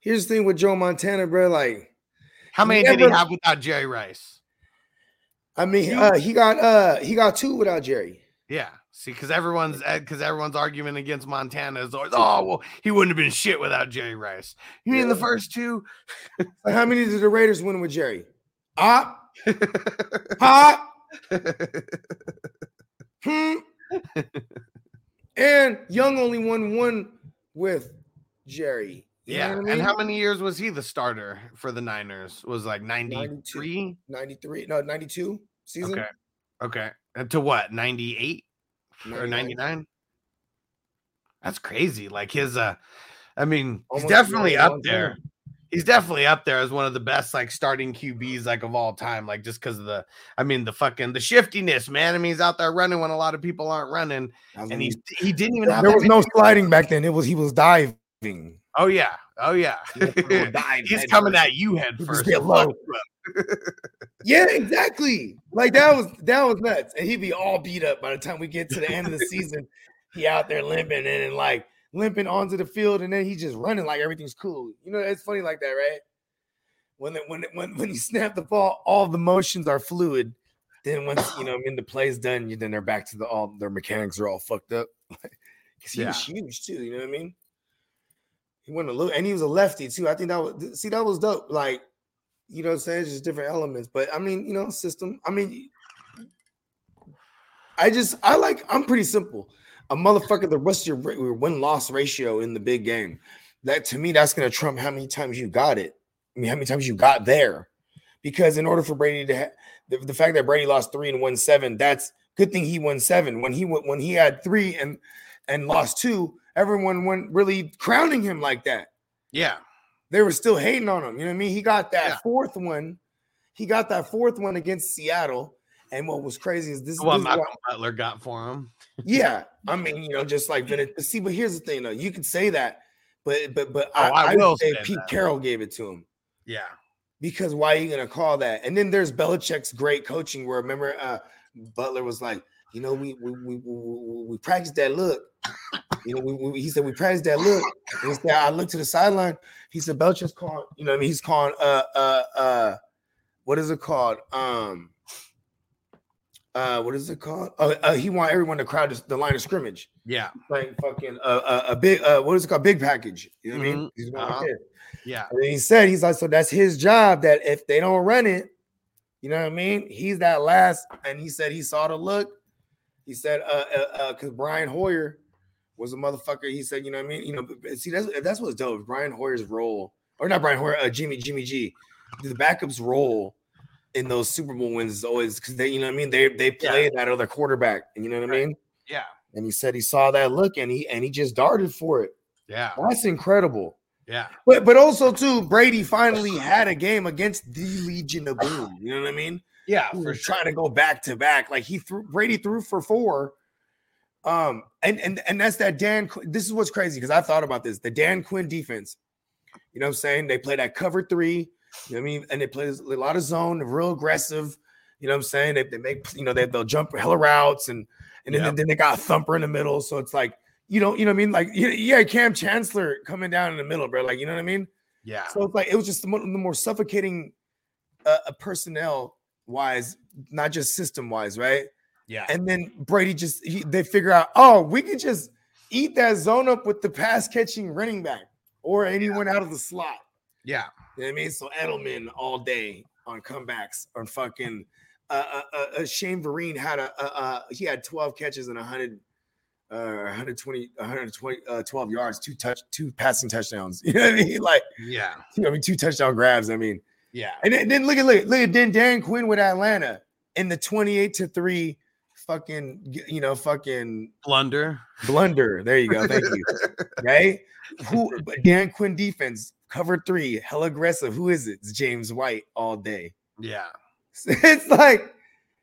here's the thing with Joe Montana, bro. Like, How many did he have without Jerry Rice? I mean, uh, he got uh he got two without Jerry. Yeah. See, because everyone's because everyone's argument against Montana is always, oh well, he wouldn't have been shit without Jerry Rice. You mean the first two? Like, how many did the Raiders win with Jerry? Ah, ah, hmm. *laughs* and Young only won one with Jerry. You yeah. what I And how many years was he the starter for the Niners? Was like 93? 93, no, 92 season. Okay. Okay. And to what? 98 or 99. 99? That's crazy. Like his uh I mean, he's definitely up there. time. He's definitely up there as one of the best like starting QBs like of all time. Like just because of the I mean the fucking the shiftiness, man. I mean, he's out there running when a lot of people aren't running, I and mean, he's he didn't even have there was no sliding back then. It was he was diving. Oh yeah, oh yeah. *laughs* He's coming at you head He first. get low. *laughs* Yeah, exactly. Like that was that was nuts. And he'd be all beat up by the time we get to the end of the season. He out there limping and like limping onto the field, and then he just running like everything's cool. You know, it's funny like that, right? When the, when when when you snap the ball, all the motions are fluid. Then once you know, I mean, the play's done, you then they're back to the all their mechanics are all fucked up. *laughs* Because he was huge too. You know what I mean? He went a little, and he was a lefty too. I think that was see that was dope. Like you know what I'm saying? Just different elements. But I mean, you know, system. I mean, I just I like I'm pretty simple. A motherfucker, the rest of your, win loss ratio in the big game. That to me, that's gonna trump how many times you got it. I mean, how many times you got there. Because in order for Brady to ha- the, the fact that Brady lost three and won seven, that's good thing he won seven. When he when he had three and and lost two, everyone went really crowning him like that Yeah, they were still hating on him. You know what I mean? He got that Yeah. fourth one. He got that fourth one against Seattle. And what was crazy is this. what this is why- Malcolm Butler got for him. *laughs* yeah, I mean, you know, just like See, but here's the thing, though. You can say that, but but but Oh, I, I will say say Pete that. Carroll gave it to him Yeah, because why are you gonna call that? And then there's Belichick's great coaching, where remember uh, Butler was like, you know, we we we we, we, practiced that look. You know, we, we, he said we practiced that look. And he said, I looked to the sideline. He said Belichick's calling. You know, what I mean, he's calling. Uh, uh, uh, what is it called? Um, uh, what is it called? Uh, uh he want everyone to crowd the line of scrimmage yeah, like fucking uh, uh, a big uh, what is it called? Big package. You know what I mean? Mhm. He's going Uh-huh. yeah. And he said, he's like, so that's his job. That if they don't run it, you know what I mean? He's that last. And he said he saw the look. He said, uh, uh, uh, because Brian Hoyer was a motherfucker. He said, you know what I mean? You know, see, that's that's what's dope. Brian Hoyer's role, or not Brian Hoyer, uh, Jimmy Jimmy G, the backup's role in those Super Bowl wins is always because they, you know what I mean? They they play that other quarterback, and you know what I mean? Yeah, And he said he saw that look, and he and he just darted for it. yeah, That's incredible. yeah, But but also too, Brady finally had a game against the Legion of Boom. You know what I mean? Yeah, for sure. trying to go back to back. Like he threw Brady threw for four. Um, and and and that's that Dan. This is what's crazy because I thought about this. The Dan Quinn defense. You know what I'm saying? They play that cover three. You know what I mean? And they play a lot of zone, real aggressive. You know what I'm saying? They, they make you know they, they'll jump hella routes and and then, Yep. then they got a thumper in the middle. So it's like you know you know what I mean? Like yeah, Kam Chancellor coming down in the middle, bro. Like you know what I mean? Yeah, So it's like it was just the more, the more suffocating uh, uh, personnel wise, not just system wise, right? yeah, And then Brady just he, they figure out, oh, we can just eat that zone up with the pass catching running back or anyone out of the slot. yeah, You know what I mean? So Edelman all day on comebacks on fucking uh, uh, uh, uh, Shane Vereen had a uh, uh, he had 12 catches and 100 uh 120 120 uh 12 yards, two touch two passing touchdowns. *laughs* You know what I mean? Like yeah, I mean two touchdown grabs. I mean, yeah, and then, then look at look at look at then Dan Quinn with Atlanta in the 28 to 3 fucking you know fucking Blunder. blunder. There you go. Thank you. *laughs* right? Who Dan Quinn defense cover three, hell aggressive. Who is it? It's James White all day. Yeah. *laughs* It's like,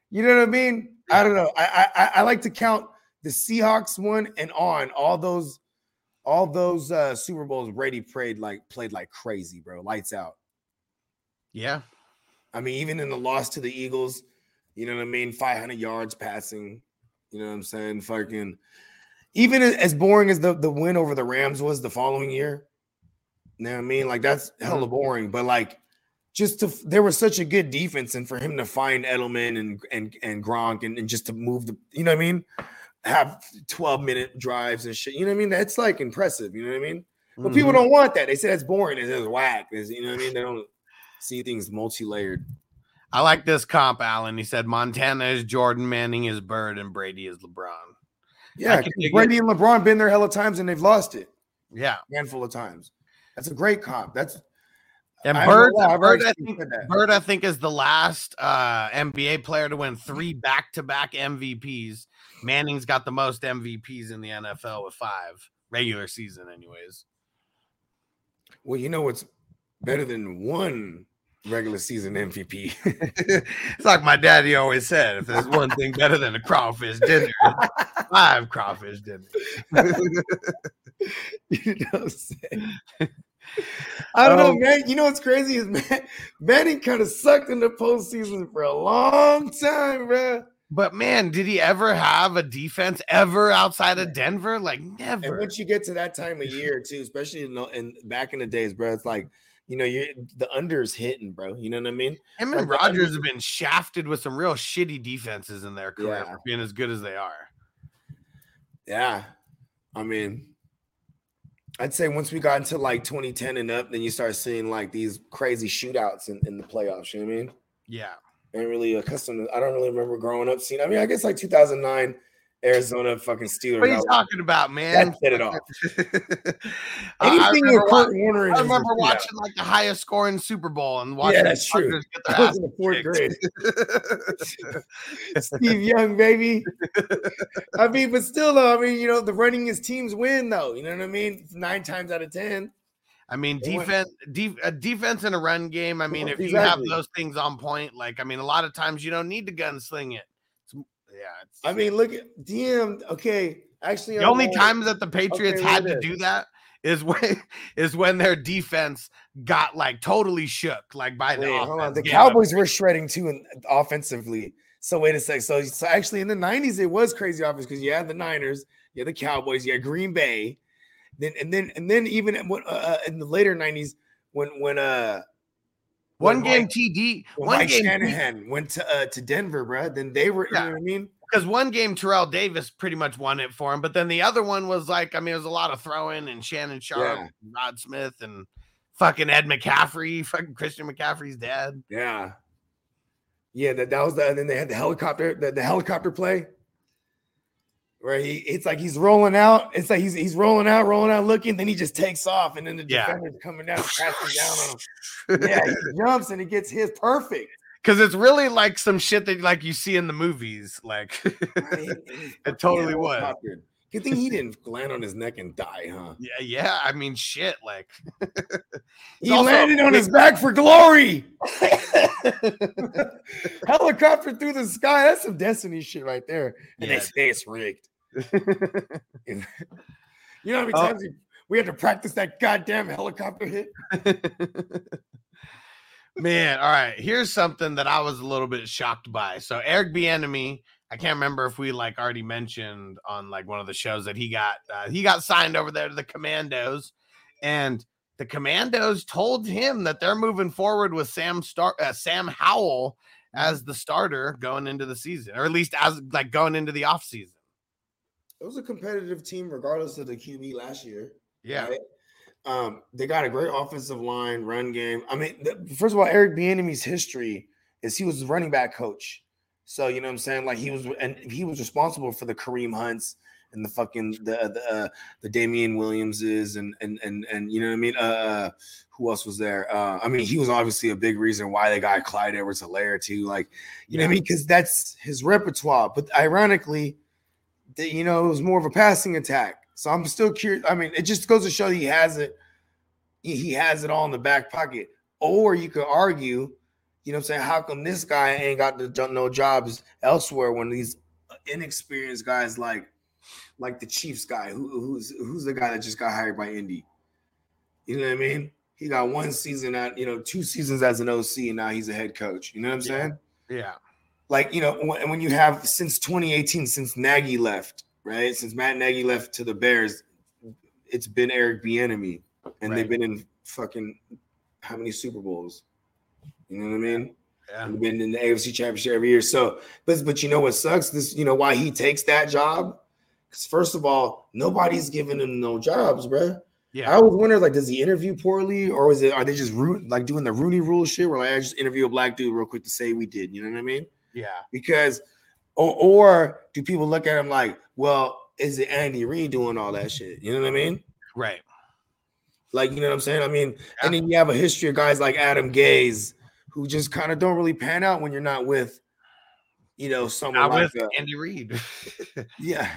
you know what I mean? I don't know. I I, I like to count the Seahawks one and on all those all those uh Super Bowls Brady played like played like crazy, bro. Lights out. Yeah. I mean, even in the loss to the Eagles, you know what I mean? 500 yards passing. You know what I'm saying? Fucking, even as boring as the, the win over the Rams was the following year, you know what I mean? Like, that's hella boring. But, like, just to, there was such a good defense, and for him to find Edelman and and and Gronk and, and just to move the, you know what I mean? Have 12 minute drives and shit. You know what I mean? That's like impressive. You know what I mean? But people Mhm. don't want that. They say that's boring. It's just whack. It's- you know what I mean? They don't see things multi layered. I like this comp, Alan. He said Montana is Jordan, Manning is Bird, and Brady is LeBron. Yeah, can 'cause dig it. Brady and LeBron been there hella times and they've lost it Yeah. handful of times. That's a great comp. That's And I Bird, lie, I've Bird, I think. Bird, I think, is the last uh, NBA player to win three back-to-back MVPs. Manning's got the most MVPs in the NFL with five regular season, anyways. well, you know what's better than one regular season MVP. *laughs* it's like my daddy always said: if there's one thing better than a crawfish dinner, it's five crawfish dinners. *laughs* you know what I'm saying? I don't know, Um, man. You know what's crazy is man, Manning kind of sucked in the postseason for a long time, bro. But man, did he ever have a defense ever outside of Denver? Like never. And never. once you get to that time of year, too, especially in, the, in back in the days, bro, it's like you know, you the under's hitting, bro. You know what I mean? Him like and the Rodgers under- have been shafted with some real shitty defenses in their career Yeah. for being as good as they are. Yeah. I mean, I'd say once we got into like 2010 and up, then you start seeing like these crazy shootouts in, in the playoffs. You know what I mean? Yeah. I ain't really accustomed to, I don't really remember growing up seeing. I mean, I guess like 2009 Arizona fucking Steelers. What are you talking about, man? that set it off. *laughs* Anything remember with Kurt Warner I remember watching like the highest scoring Super Bowl and watching Yeah, that's true. Get their *laughs* ass in the fourth grade. *laughs* Steve Young, baby. I mean, but still, though, I mean, you know, the running his teams win, though. You know what I mean? Nine times out of 10. I mean, defense, def, a defense in a run game. I mean, if you have those things on point, like I mean, a lot of times you don't need to gunsling it. It's, yeah, it's, I mean, look at DM. Okay. Actually, the I'm only wrong. times that the Patriots look had to this. do that is when *laughs* is when their defense got like totally shook, like by the Wait, offense. hold on. The gave up. Cowboys were shredding too and offensively. So wait a sec. So, so actually in the 90s, it was crazy offense because you had the Niners, you had the Cowboys, you had Green Bay. Then and then and then even in, what, uh, in the later 90s, when when uh one game Mike- TD, one Mike game Shanahan went to uh, to Denver, bro, then they were Yeah. you know what I mean? because one game Terrell Davis pretty much won it for him, but then the other one was like, I mean, it was a lot of throwing and Shannon Sharpe, Yeah. and Rod Smith, and fucking Ed McCaffrey, *laughs* fucking Christian McCaffrey's dad. Yeah. Yeah, that, that was the and then they had the helicopter, the, the helicopter play. Where he it's like he's rolling out. It's like he's he's rolling out, rolling out, looking, then he just takes off, and then the Yeah. defender's coming down, *laughs* crashing down on him. Yeah, he *laughs* jumps and he gets his perfect. Because it's really like some shit that like you see in the movies. Like *laughs* Right? It totally was. Helicoptered. Good thing he didn't land on his neck and die, huh? yeah, yeah. I mean shit. Like He landed on his back for glory. Helicopter through the sky. That's some destiny shit right there. And Yeah. they say it's rigged. *laughs* *laughs* you know how many Oh. times we, we had to practice that goddamn helicopter hit? *laughs* Man, all right. Here's something that I was a little bit shocked by. So Eric Bieniemy, I can't remember if we like already mentioned on like one of the shows that he got uh, he got signed over there to the Commanders, and the Commanders told him that they're moving forward with Sam Star uh, Sam Howell as the starter going into the season, or at least as like going into the offseason. It was a competitive team, regardless of the QB last year. Yeah, right? Um, they got a great offensive line, run game. I mean, the, first of all, Eric Bieniemy's history is he was running back coach. So you know what I'm saying? Like he was, and he was responsible for the Kareem Hunts and the fucking the the uh, the Damien Williamses and and and and you know what I mean? Uh, who else was there? Uh, I mean, he was obviously a big reason why they got Clyde Edwards-Helaire too. Like, you know what I mean? Because that's his repertoire. But ironically, you know, it was more of a passing attack. So I'm still curious. I mean, it just goes to show he has it. He has it all in the back pocket. Or you could argue, you know, what I'm saying, how come this guy ain't got the, no jobs elsewhere when these inexperienced guys like like the Chiefs guy, who, who's who's the guy that just got hired by Indy. You know what I mean? He got one season at you know two seasons as an OC, and now he's a head coach. You know what I'm saying? Yeah. Like you know when, when you have since 2018, since Nagy left, right? Since Matt Nagy left to the Bears, it's been Eric Bieniemy, and Right. they've been in fucking how many Super Bowls? You know what I mean? Yeah. They've been in the AFC Championship every year. So, but but you know what sucks? This you know why he takes that job? Because first of all, nobody's giving him no jobs, bruh. Yeah, I Yeah. always wonder, like, does he interview poorly, or is it are they just root like doing the Rooney Rule shit, where like I just interview a black dude real quick to say we did, you know what I mean? Yeah. Because, or, or do people look at him like, well, is it Andy Reid doing all that shit? You know what I mean? Right. Like, you know what I'm saying? I mean, and then you have a history of guys like Adam Gase who just kind of don't really pan out when you're not with, you know, someone Not like with uh, Andy Reid. *laughs* yeah.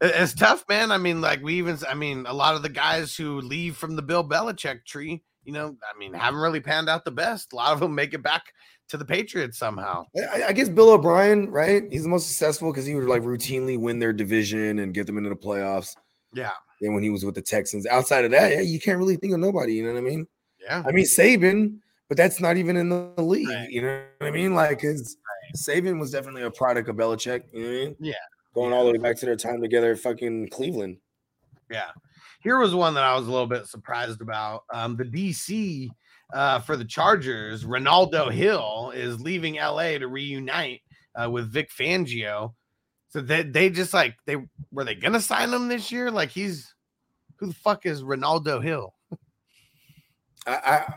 It's tough, man. I mean, like we even, I mean, a lot of the guys who leave from the Bill Belichick tree, you know, I mean, haven't really panned out the best. A lot of them make it back to the Patriots somehow. I, I guess Bill O'Brien, right? He's the most successful because he would like routinely win their division and get them into the playoffs. Yeah. Then when he was with the Texans, outside of that, yeah, you can't really think of nobody. You know what I mean? Yeah. I mean Saban, but that's not even in the league. Right. You know what I mean? Like, his Saban was definitely a product of Belichick. You know what I mean? Yeah. Going all the way back to their time together, at fucking Cleveland. Yeah. Here was one that I was a little bit surprised about. Um, the DC uh, for the Chargers, Renaldo Hill is leaving LA to reunite uh, with Vic Fangio. So they, they just like they were they gonna sign him this year? Like he's who the fuck is Renaldo Hill? I,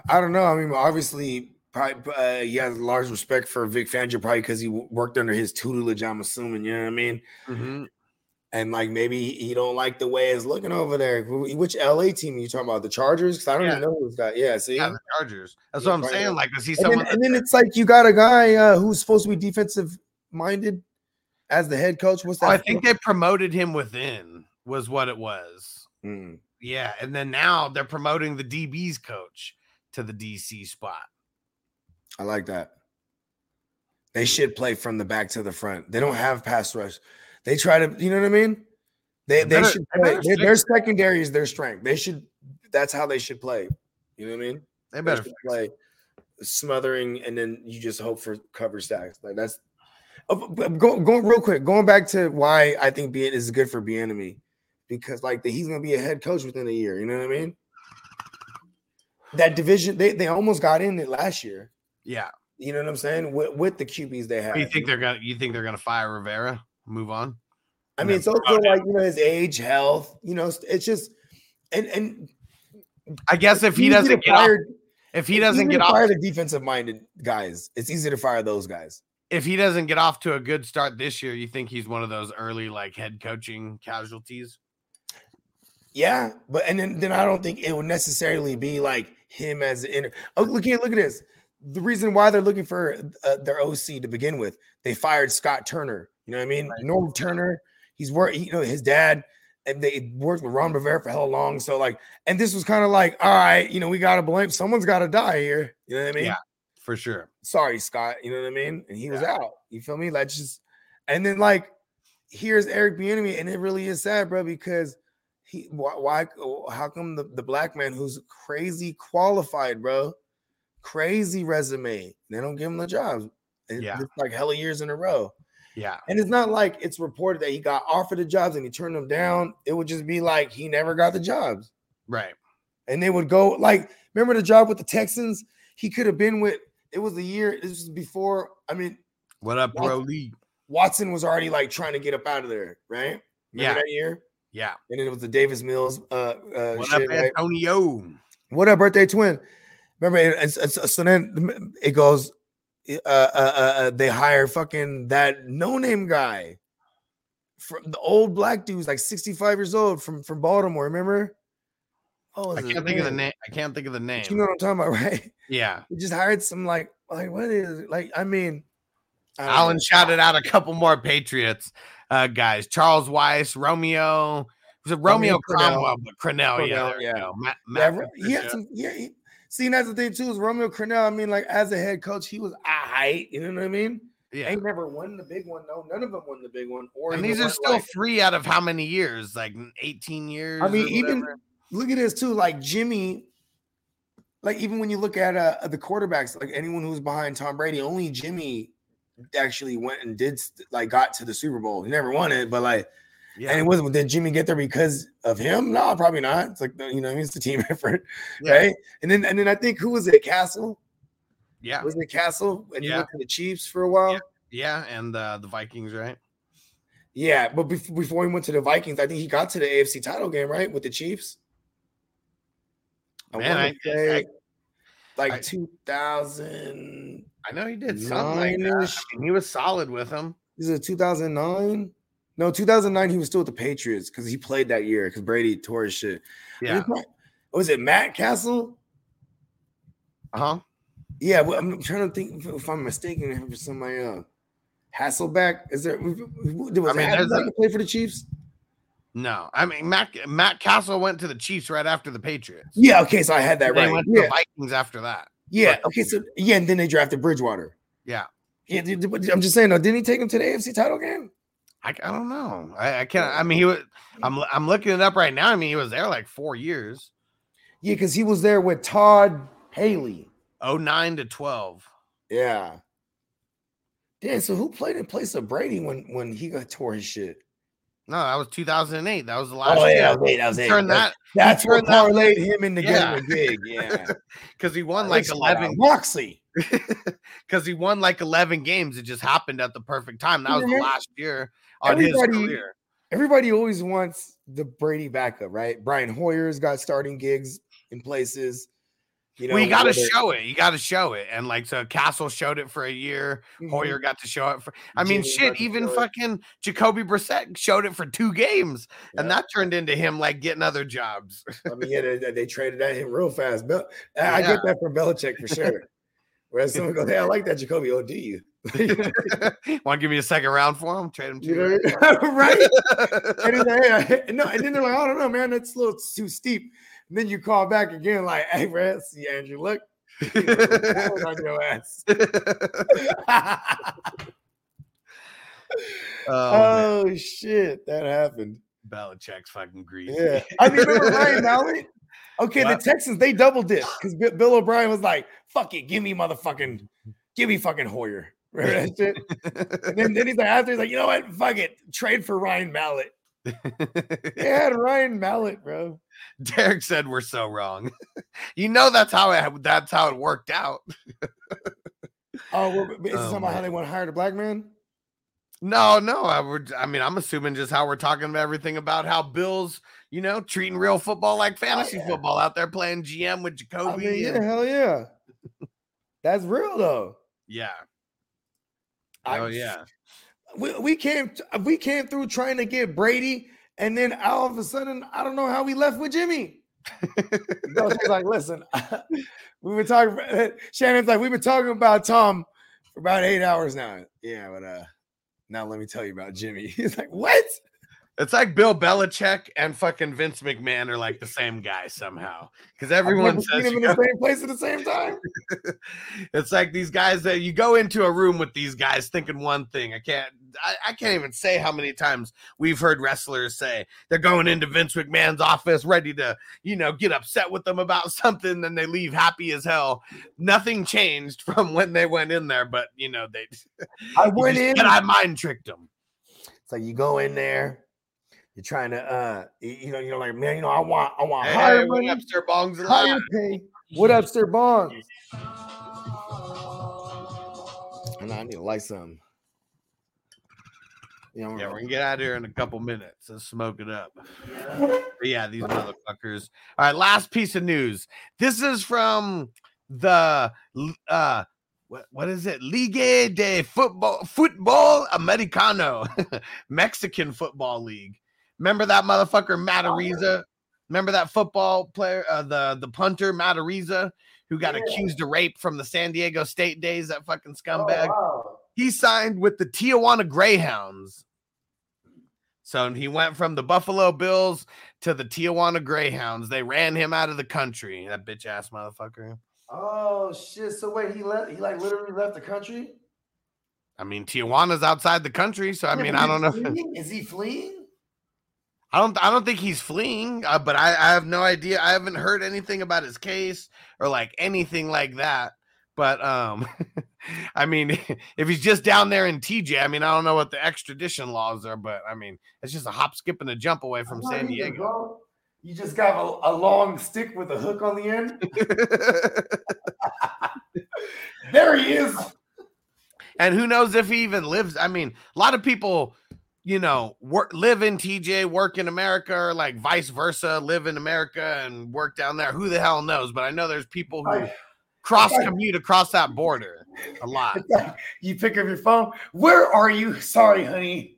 I I don't know. I mean, obviously, probably uh, he has large respect for Vic Fangio, probably because he w- worked under his tutelage. I'm assuming. You know what I mean? Mm-hmm. And like maybe he don't like the way it's looking over there. Which LA team are you talking about? The Chargers? Because I don't Yeah. even know who's got. Yeah, see. Yeah, the Chargers. That's Yeah, what I'm saying. Like, is he and, then, and then it's like you got a guy uh, who's supposed to be defensive minded as the head coach. What's that? Oh, I think they promoted him within. Was what it was. Mm. Yeah, and then now they're promoting the DB's coach to the DC spot. I like that. They should play from the back to the front. They don't have pass rush. They try to, you know what I mean? They They they better- should play. Their, their secondary is their strength. They should. That's how they should play. You know what I mean? They They better should play smothering, and then you just hope for cover sacks. Like that's. Oh, but go, going real quick, going back to why I think Bien is good for Bieniemy, because like the, he's gonna be a head coach within a year. You know what I mean? That division, they, they almost got in it last year. Yeah. You know what I'm saying? With, with the QBs they have. You think they're gonna? You think they're gonna fire Rivera? Move on. I mean, it's also like you know his age, health. You know, it's just and and I guess if he doesn't get off, if he doesn't get to off, fire the defensive minded guys. It's easy to fire those guys. if he doesn't get off to a good start this year, you think he's one of those early like head coaching casualties? Yeah, but and then, then I don't think it would necessarily be like him as an inter. Oh, look here, look at this. The reason why they're looking for uh, their OC to begin with, they fired Scott Turner. You know what I mean? Norv Turner. He's worked. You know his dad, and they worked with Ron Rivera for hell long. So like, and this was kind of like, all right, you know, we got to blame. Someone's got to die here. You know what I mean? Yeah, for sure. sorry, Scott. You know what I mean? And he was out. You feel me? Like just and then like here's Eric Bieniemy, and it really is sad, bro, because he why, why how come the, the black man who's crazy qualified, bro, crazy resume, they don't give him the jobs. It- Yeah. it's like hella years in a row. Yeah, And it's not like it's reported that he got offered the jobs and he turned them down. It would just be like he never got the jobs. right. And they would go like, remember the job with the Texans? He could have been with. It was the year. This was before. I mean, What up, bro? Lee? Watson was already like trying to get up out of there, right? Remember Yeah. that year. Yeah. And then it was the Davis Mills. Uh, uh, What shit, up, right? Antonio? What up, birthday twin? Remember, it- it's, it's, so then it goes. Uh, uh, uh, uh, they hire fucking that no name guy from the old black dude's like 65 years old from from Baltimore. Remember? Oh, I can't think of the name. I can't think of the name. You know what I'm talking about, *laughs* right? Yeah. We just hired some like like what is it? Like I mean, I Alan know. shouted out a couple more Patriots uh, guys. Charles Weis, Romeo. Was it Romeo, Romeo Crennel. Cromwell? But Crennel, yeah, Crennel, yeah. go. Matt, Yeah, he had some. Yeah, he, see, that's the thing too is Romeo Crennel. I mean, like as a head coach, he was a height. You know what I mean? yeah. Ain't never won the big one. No, none of them won the big one. Or And these are still like- three out of how many years? Like 18 years? I mean, even look at this too. Like Jimmy, like even when you look at uh the quarterbacks, like anyone who's behind Tom Brady, only Jimmy actually went and did like got to the Super Bowl. He never won it, but like, yeah. and it wasn't. Did Jimmy get there because of him? No, probably not. It's like you know, it's a team *laughs* effort, yeah. right? And then and then I think who was it? Cassel Yeah. was it Cassel? And he Yeah. went to the Chiefs for a while. Yeah. And uh, the Vikings, right? Yeah, but bef- before he went to the Vikings, I think he got to the AFC title game, right, with the Chiefs. I I- say, I- like I- 2000. I know he did something like that. I mean, he was solid with them. Is it 2009? No, 2009. He was still with the Patriots because he played that year because Brady tore his shit. Yeah. Was it Matt Cassel? Uh huh. Yeah, well, I'm trying to think if, I'm mistaken for somebody else. Hasselbeck? Is there? Was I mean, Hasselbeck a- play for the Chiefs? No, I mean Matt Matt Cassel went to the Chiefs right after the Patriots. Yeah. Okay, so I had that right. went to Yeah. the Vikings after that. Yeah. Okay. So yeah, and then they drafted Bridgewater. Yeah. Yeah. I'm just saying. Didn't he take him to the AFC title game? I, I don't know. I, I can't. I mean, he was. I'm I'm looking it up right now. I mean, he was there like four years, Yeah, because he was there with Todd Haley. 09 to 12. Yeah. Damn. So who played in place of Brady when when he got tore his shit? No, that was 2008. That was the last Oh year. wait, that was. Turn That- that That's what turned that- parlayed him into Yeah. getting a gig. Yeah. *laughs* because he won like 11 Moxley. *laughs* because he won like 11 games. It just happened at the perfect time. That was the Mhm. last year Everybody-. Everybody always wants the Brady backup, right? Brian Hoyer's got starting gigs in places. You know, well, you got to show it. You got to show it. And like, so Cassel showed it for a year. Mhm. Hoyer got to show it for. I mean, Jimmy shit. Even fucking Jacoby Brissett showed it for two games, and that turned into him like getting other jobs. I mean, yeah, they, they traded at him real fast. Bel- I I get that from Belichick for sure. *laughs* Whereas someone goes, "Hey, I like that Jacoby." Oh, do you? *laughs* Want to give me a second round for him? Trade him You to know, *laughs* right? And, like, hey, no, and then they're like, "I don't know, man. That's a little too steep." And then you call back again, like, "Hey, man, see Andrew, look." On your ass. *laughs* oh, oh shit, that happened. Belichick's fucking greasy. Yeah, I mean, remember Ryan Mallett? Okay, What? the Texans they double dip because Bill O'Brien was like, "Fuck it, give me motherfucking, give me fucking Hoyer." Remember that shit? And then, then he's like, after he's like, you know what? Fuck it, trade for Ryan Mallett. *laughs* They had Ryan Mallett, bro. Derek said we're so wrong. *laughs* you know that's how it that's how it worked out. Oh, we're, is this Oh, talking about how they want to hire the black man? No, no, I would. I mean, I'm assuming just how we're talking about everything about how Bills, you know, treating real football like oh, fantasy Oh, yeah. football out there playing GM with I Jacoby. mean, yeah, and- hell yeah. *laughs* That's real though. yeah. I- Oh yeah. We, we came we came through trying to get Brady, and then all of a sudden, I don't know how we left with Jimmy. *laughs* Belichick's like, listen, *laughs* we were talking. About, *laughs* Shannon's like, we've been talking about Tom for about eight hours now. Yeah, but uh, now let me tell you about Jimmy. He's like, what? It's like Bill Belichick and fucking Vince McMahon are like the same guy somehow. Because everyone says seen him in the same place at the same time. *laughs* it's like these guys that you go into a room with these guys thinking one thing. I can't I, I can't even say how many times we've heard wrestlers say they're going into Vince McMahon's office ready to, you know, get upset with them about *laughs* something, then they leave happy as hell. Nothing changed from when they went in there, but you know, they *laughs* I went in. and I mind tricked them. It's like you go in there, you're trying to, uh, you, know, you're like, man, you know, I want, I want Hey, higher what money, up, Sir Bongs higher pay. What up, Sir Bonds? And *laughs* I need to light some. You know, Yeah, we're gonna get out of here in a couple minutes. Let's smoke it up. *sighs* But yeah, these motherfuckers. All right, last piece of news. This is from the uh what what is it? Ligue de Football Football Americano, *laughs* Mexican Football League. Remember that motherfucker Matt Araiza? Remember that football player, uh, the the punter Matt Araiza, who got Yeah. accused of rape from the San Diego State days? That fucking scumbag. Oh, wow. He signed with the Tijuana Greyhounds. So he went from the Buffalo Bills to the Tijuana Greyhounds. They ran him out of the country. That bitch ass motherfucker. Oh shit! So wait, he left. He like literally left the country. I mean, Tijuana's outside the country, so I mean, I don't know. If. *laughs* Is he fleeing? I don't. I don't think he's fleeing, uh, but I, I have no idea. I haven't heard anything about his case or like anything like that. But um, *laughs* I mean, *laughs* if he's just down there in TJ, I mean, I don't know what the extradition laws are, but I mean, it's just a hop, skip, and a jump away from San even, Diego. bro. You just got a, a long stick with a hook on the end. *laughs* There he is. and who knows if he even lives i mean a lot of people you know work live in tj work in america or like vice versa live in america and work down there who the hell knows but i know there's people who cross commute across that border a lot you pick up your phone. Where are you? *laughs* Sorry, honey.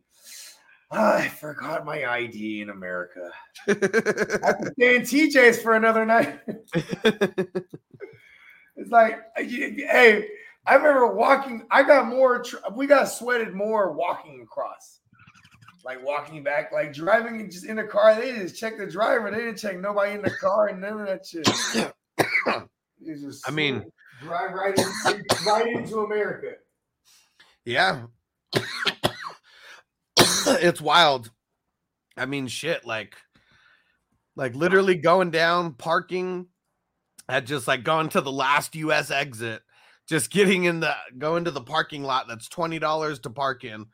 Ah, I forgot my ID in America. I have to stay in TJ's for another night. *laughs* It's like, uh, hey, I remember walking. I got more. We got sweated more walking across, like walking back, like driving just in a car. They just check the driver. They didn't check nobody in the car and none of that shit. *coughs* You just I mean- drive right in, right into America. yeah *coughs* it's wild i mean shit like like literally going down parking at just like going to the last us exit just getting in the going to the parking lot that's $20 to park in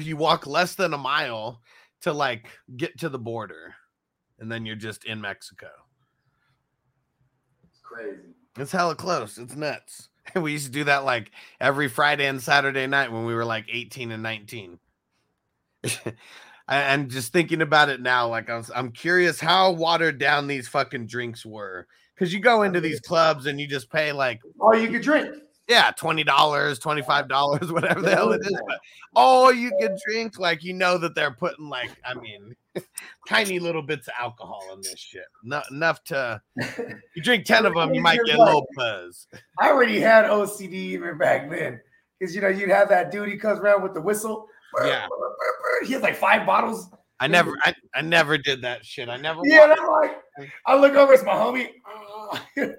you walk less than a mile to like get to the border and then you're just in mexico. It's crazy. it's hella close. It's nuts. *laughs* We used to do that like every friday and saturday night when we were like 18 and 19 *laughs* and just thinking about it now like I'm, I'm curious how watered down these fucking drinks were. Because you go into these clubs and you just pay like All you could drink. Yeah $20 $25 *laughs* whatever the hell it is but all you can drink like you know that they're putting like i mean *laughs* tiny little bits of alcohol in this shit not enough to *laughs* you drink 10 of them you might get a little buzz I already had OCD even back then. Because you know, you'd have that dude, he comes around with the whistle. Yeah. He has like five bottles. i never I, I never did that shit i never Yeah, and I'm like, I look over, it's my homie. and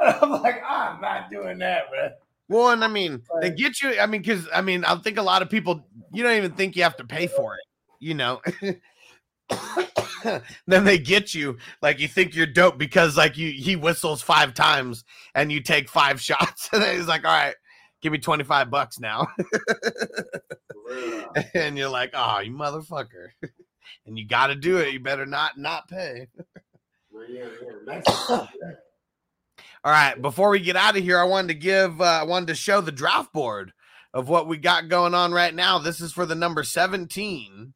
I'm like, I'm not doing that, man. Well, and I mean, they get you. I mean, because I mean, I think a lot of people you don't even think you have to pay for it. You know, *coughs* then they get you like you think you're dope because like you he whistles five times and you take five *laughs* shots and then he's like, all right, give me twenty five bucks now, *laughs* and you're like, oh, you motherfucker, and you got to do it. You better not not pay. *coughs* All right, before we get out of here, I wanted to give uh, I wanted to show the draft board of what we got going on right now. This is for the number 17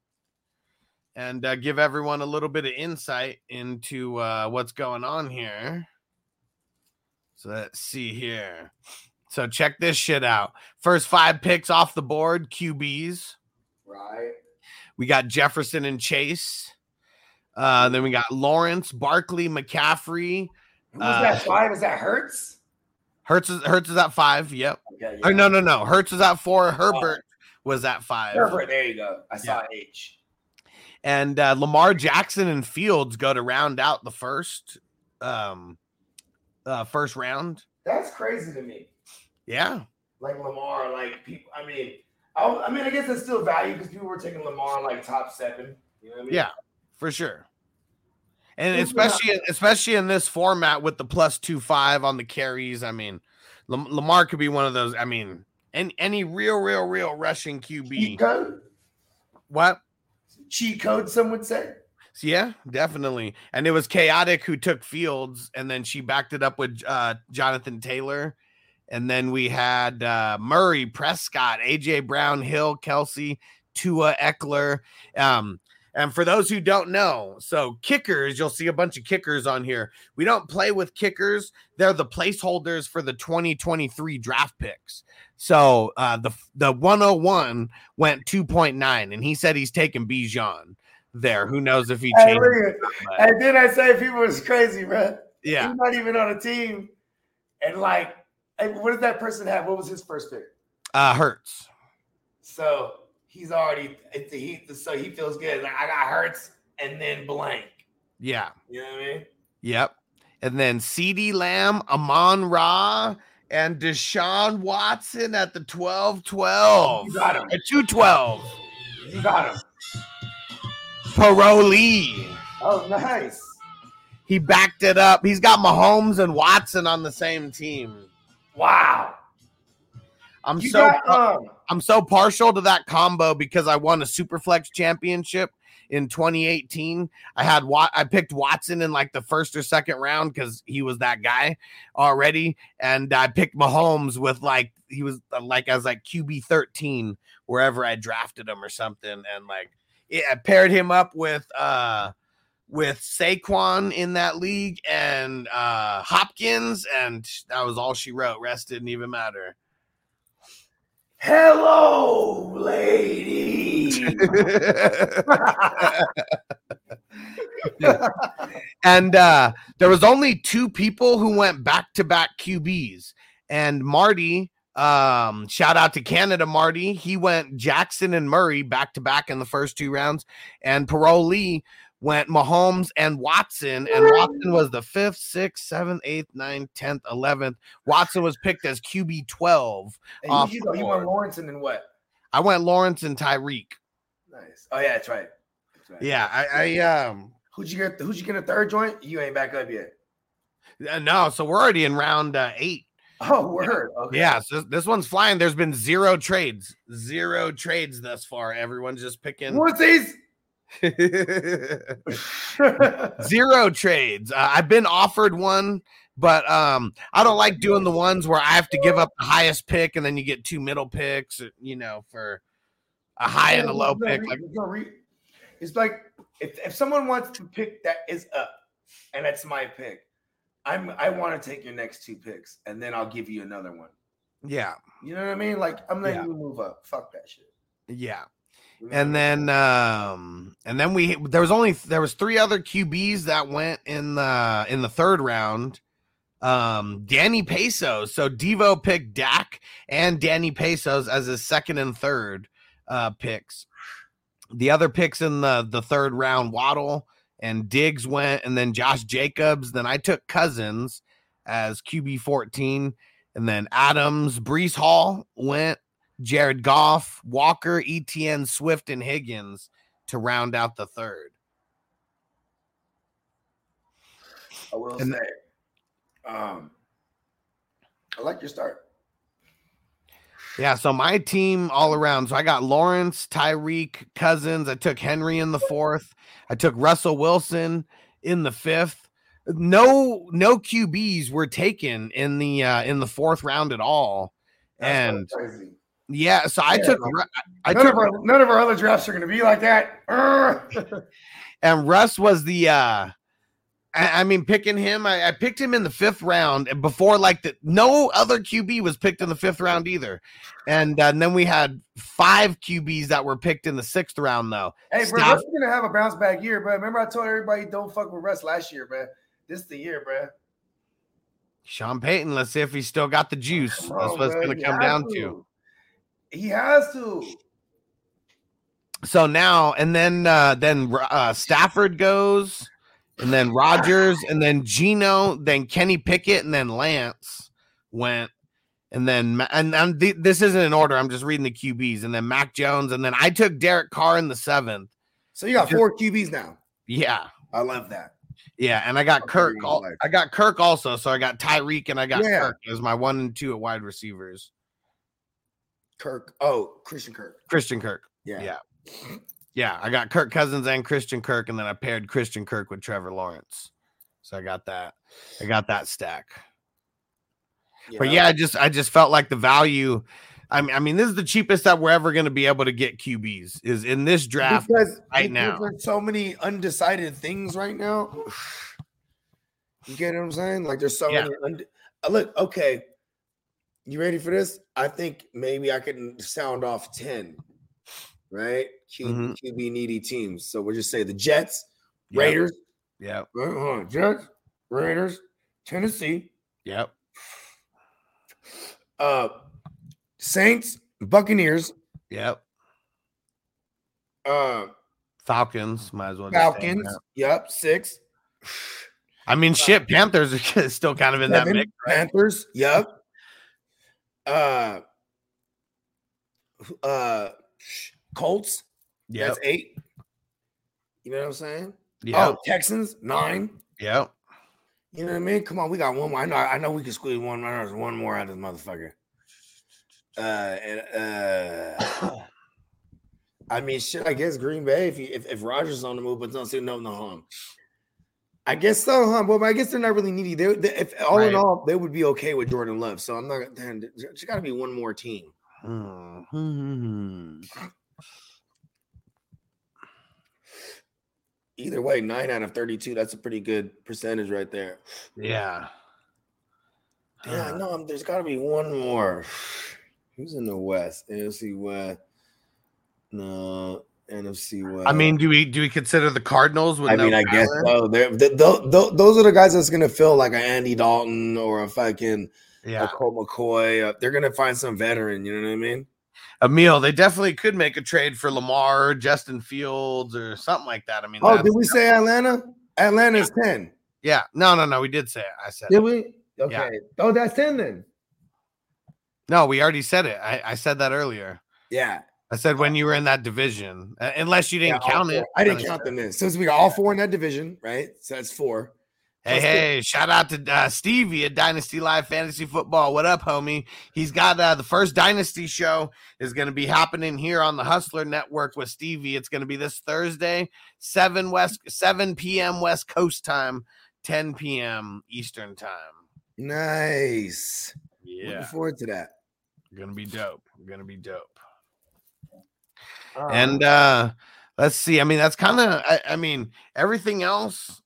and uh, give everyone a little bit of insight into uh, what's going on here. So let's see here. So check this shit out. First 5 picks off the board, QBs. Right. We got Jefferson and Chase. Uh, then we got Lawrence, Barkley, McCaffrey. Who was Uh, that five? Is that Hurts? Hurts is Hurts is at five. Yep. Okay, Or no, no, no. Hurts is at four. Herbert was at five. Herbert, there you go. I saw H. And uh, Lamar Jackson and Fields go to round out the first um uh first round. That's crazy to me. Yeah. Like Lamar, like people. I mean, I, I mean, I guess that's still value because people were taking Lamar like top seven. You know what I mean? Yeah, for sure. And especially especially in this format with the plus two five on the carries. I mean, Lamar could be one of those. I mean, any any real, real, real rushing QB. Cheat code. What? Cheat code. Some would say. Yeah, definitely. And it was chaotic who took Fields, and then she backed it up with uh, Jonathan Taylor. And then we had uh, Murray, Prescott, AJ Brown, Hill, Kelce, Tua, Ekeler. Um, And for those who don't know, so kickers, you'll see a bunch of kickers on here. We don't play with kickers. They're the placeholders for the 2023 draft picks. So uh, the the 101 went 2.9, and he said he's taking Bijan there. Who knows if he Hey, changed? look it, at- but- and then I say people was crazy, bro. yeah, He's not even on a team. And like, what did that person have? What was his first pick? uh, Hurts. So he's already it's a, he so he feels good. Like I got Hurts and then blank. Yeah, You know what I mean? yep. And then CeeDee Lamb, Amon Ra, and Deshaun Watson at the 12 12. You got him. At 212. You got him. Paroli. Oh, nice. He backed it up. He's got Mahomes and Watson on the same team. Wow. I'm You so got um I'm so partial to that combo because I won a Superflex championship in 2018. I had Wat- I picked Watson in like the first or second round because he was that guy already, and I picked Mahomes with like he was uh, like as like QB 13 wherever I drafted him or something, and like it, I paired him up with uh with Saquon in that league and uh Hopkins, and that was all she wrote. Rest didn't even matter. Hello, lady. *laughs* and uh there was only two people who went back to back QBs and Marty um shout out to Canada Marty. He went Jackson and Murray back to back in the first two rounds. And Paroli went Mahomes and Watson and Watson was the 5th 6th 7th 8th ninth, 10th 11th Watson was picked as QB 12 And Off you, you, went Lawrence and then what? I went Lawrence and Tyreek Nice. Oh yeah, that's right. That's right. yeah I, I um Who'd you get? Who'd you get a third joint? You ain't back up yet. uh, no so we're already in round uh, 8 *laughs* Oh, word. Okay. Yeah, so this, this one's flying. There's been zero trades, zero trades thus far. Everyone's just picking What's these? *laughs* zero trades. Uh, I've been offered one, but um, I don't like doing the ones where I have to give up the highest pick and then you get two middle picks. uh, You know, for a high and a low pick. Like, there's no re- it's like if, if someone wants to pick that is up, and that's my pick. I'm I want to take your next two picks, and then I'll give you another one. yeah, You know what I mean? Like I'm letting Yeah. you move up. Fuck that shit. yeah. And mean? then um and then we there was only there was three other QBs that went in the in the third round. Um Danny Pesos. So Devo picked Dak and Danny Pesos as his second and third uh picks. The other picks in the the third round, Waddle and Diggs went, and then Josh Jacobs. Then I took Cousins as QB 14, and then Adams, Breece Hall went, Jared Goff, Walker, ETN, Swift, and Higgins to round out the third. I will and- say, um, I like your start. Yeah, so my team all around. So I got Lawrence, Tyreek, Cousins. I took Henry in the fourth. I took Russell Wilson in the fifth. No, no QBs were taken in the uh in the fourth round at all. That's And crazy. Yeah, so I Yeah, took. I none took of our none of our other drafts are going to be like that. *laughs* And Russ was the uh I, I mean picking him, I, I picked him in the fifth round and before like the no other QB was picked in the fifth round either. And, uh, and then we had five QBs that were picked in the sixth round though. hey, bro, Staff- Russ is going to have a bounce back year, but Remember, I told everybody don't fuck with Russ last year, bro. This is the year, bro. Sean Payton, let's see if he's still got the juice. Come That's on, what it's gonna come down to. He has to. So now and then uh then uh Stafford goes, and then Rodgers, and then Geno, then Kenny Pickett, and then Lance went. And then and, and th- this isn't in order. I'm just reading the QBs, and then Mac Jones, and then I took Derek Carr in the seventh. So you got four QBs now. Yeah, I love that. yeah, and I got Okay, Kirk. I got Kirk also, so I got Tyreek and I got Yeah. Kirk as my one and two at wide receivers. Kirk. Oh, Christian Kirk. Christian Kirk. Yeah. Yeah. Yeah, I got Kirk Cousins and Christian Kirk, and then I paired Christian Kirk with Trevor Lawrence. So I got that. I got that stack. But yeah, I just I just felt like the value I mean, I mean, this is the cheapest that we're ever going to be able to get QBs is in this draft because right now. There's so many undecided things right now. *sighs* You get what I'm saying? Like there's so Yeah. many. Und- Uh, look, okay. You ready for this? I think maybe I can sound off ten, right? Q, Mhm. QB needy teams. So we'll just say the Jets, Raiders, Yep. uh, Jets, Raiders, Tennessee, Yep. uh, Saints, Buccaneers, Yep. uh, Falcons might as well. just stay in Falcons. Yep, six. I mean, shit. Panthers are *laughs* still kind of in that Seven, mix. Right? Panthers. Yep. Uh, uh, Colts. Yeah, That's eight. You know what I'm saying? Yep. Oh, Texans nine. Yep. You know what I mean? Come on, we got one more. I know. I know we can squeeze one more. There's one more out of this motherfucker. Uh, and uh, *coughs* I mean, shit. I guess Green Bay. If you, if if Rodgers is on the move, but don't see no no harm. I guess so, huh? Well, I guess they're not really needy. They, they if all in all, they would be okay with Jordan Love. So I'm not. Damn, there's got to be one more team. Mhm. Either way, nine out of thirty-two. That's a pretty good percentage right there. Yeah. Yeah, Uh, no, um, there's got to be one more. Who's in the West? NFC West. No, NFC West. I mean, do we do we consider the Cardinals? With I mean, I guess so. They're, th th th- those are the guys that's gonna feel like an Andy Dalton or a fucking a Yeah, Colt McCoy. Uh, they're gonna find some veteran. You know what I mean? Emil. They definitely could make a trade for Lamar, Justin Fields, or something like that. I mean, Oh, did we say Atlanta? Atlanta's ten. yeah, no, no, no. We did say it. I said Did it. we? Okay. Oh, that's ten then. no. We already said it. I, I said that earlier. Yeah. I said when you were in that division, uh, unless you didn't Yeah, count it. I didn't count them in. Since we got all four in that division, right? So that's four. Hey, hey, shout out to uh, Stevie at Dynasty Live Fantasy Football. What up, homie? He's got uh, the first Dynasty show is going to be happening here on the Hustler Network with Stevie. It's going to be this Thursday, 7 West 7 p.m. West Coast time, 10 p.m. Eastern time. Nice. Yeah. Looking forward to that. going to be dope. Going to be dope. Uh, And uh let's see. I mean, that's kind of I, I mean, everything else.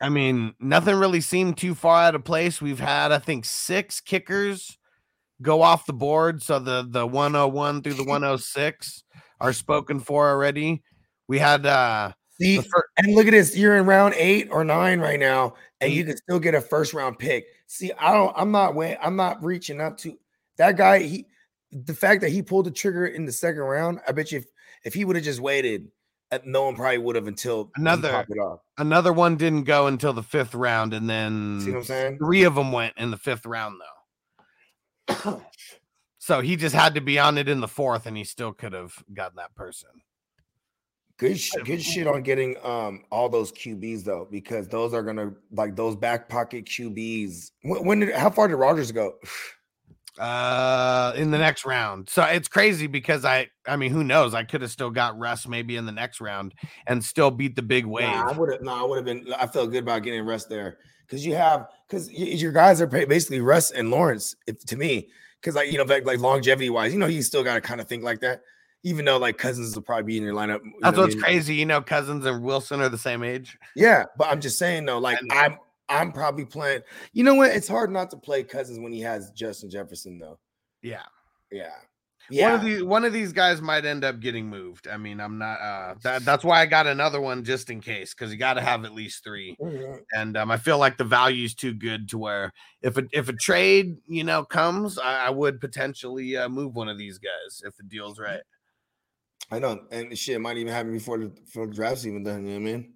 I mean, nothing really seemed too far out of place. We've had, I think, six kickers go off the board. So the the 101 through the 106 are spoken for already. We had uh see, and look at this. You're in round eight or nine right now, and you can still get a first round pick. See, I don't. I'm not. Way, I'm not reaching up to that guy. He, the fact that he pulled the trigger in the second round. I bet you, if if he would have just waited, uh, no one probably would have until Another- it off. another one didn't go until the fifth round, and See what I'm then saying? three of them went in the fifth round though. *coughs* so he just had to be on it in the fourth, and he still could have gotten that person. Good, sh- good shit on getting um all those QBs though, because those are gonna like those back pocket QBs. When, when did how far did Rodgers go? *sighs* uh in the next round so it's crazy because i i mean who knows i could have still got russ maybe in the next round and still beat the big wave Nah, I would have. No, I would have been. I felt good about getting rest there because you have because your guys are basically Russ and Lawrence. If, to me, because like you know, like, like longevity wise, you know, you still got to kind of think like that. Even though like Cousins will probably be in your lineup. you that's know what's mean? crazy you know cousins and wilson are the same age Yeah, but I'm just saying though, like. I'm I'm probably playing. You know what? It's hard not to play Cousins when he has Justin Jefferson though. yeah Yeah. Yeah. one of these one of these guys might end up getting moved i mean i'm not uh that, that's why i got another one just in case because you got to have at least three Mhm. and um, i feel like the value is too good to where if a if a trade you know comes i, I would potentially uh, move one of these guys if the deal's right I know, and shit might even happen before the, before the draft's even done. You know what I mean?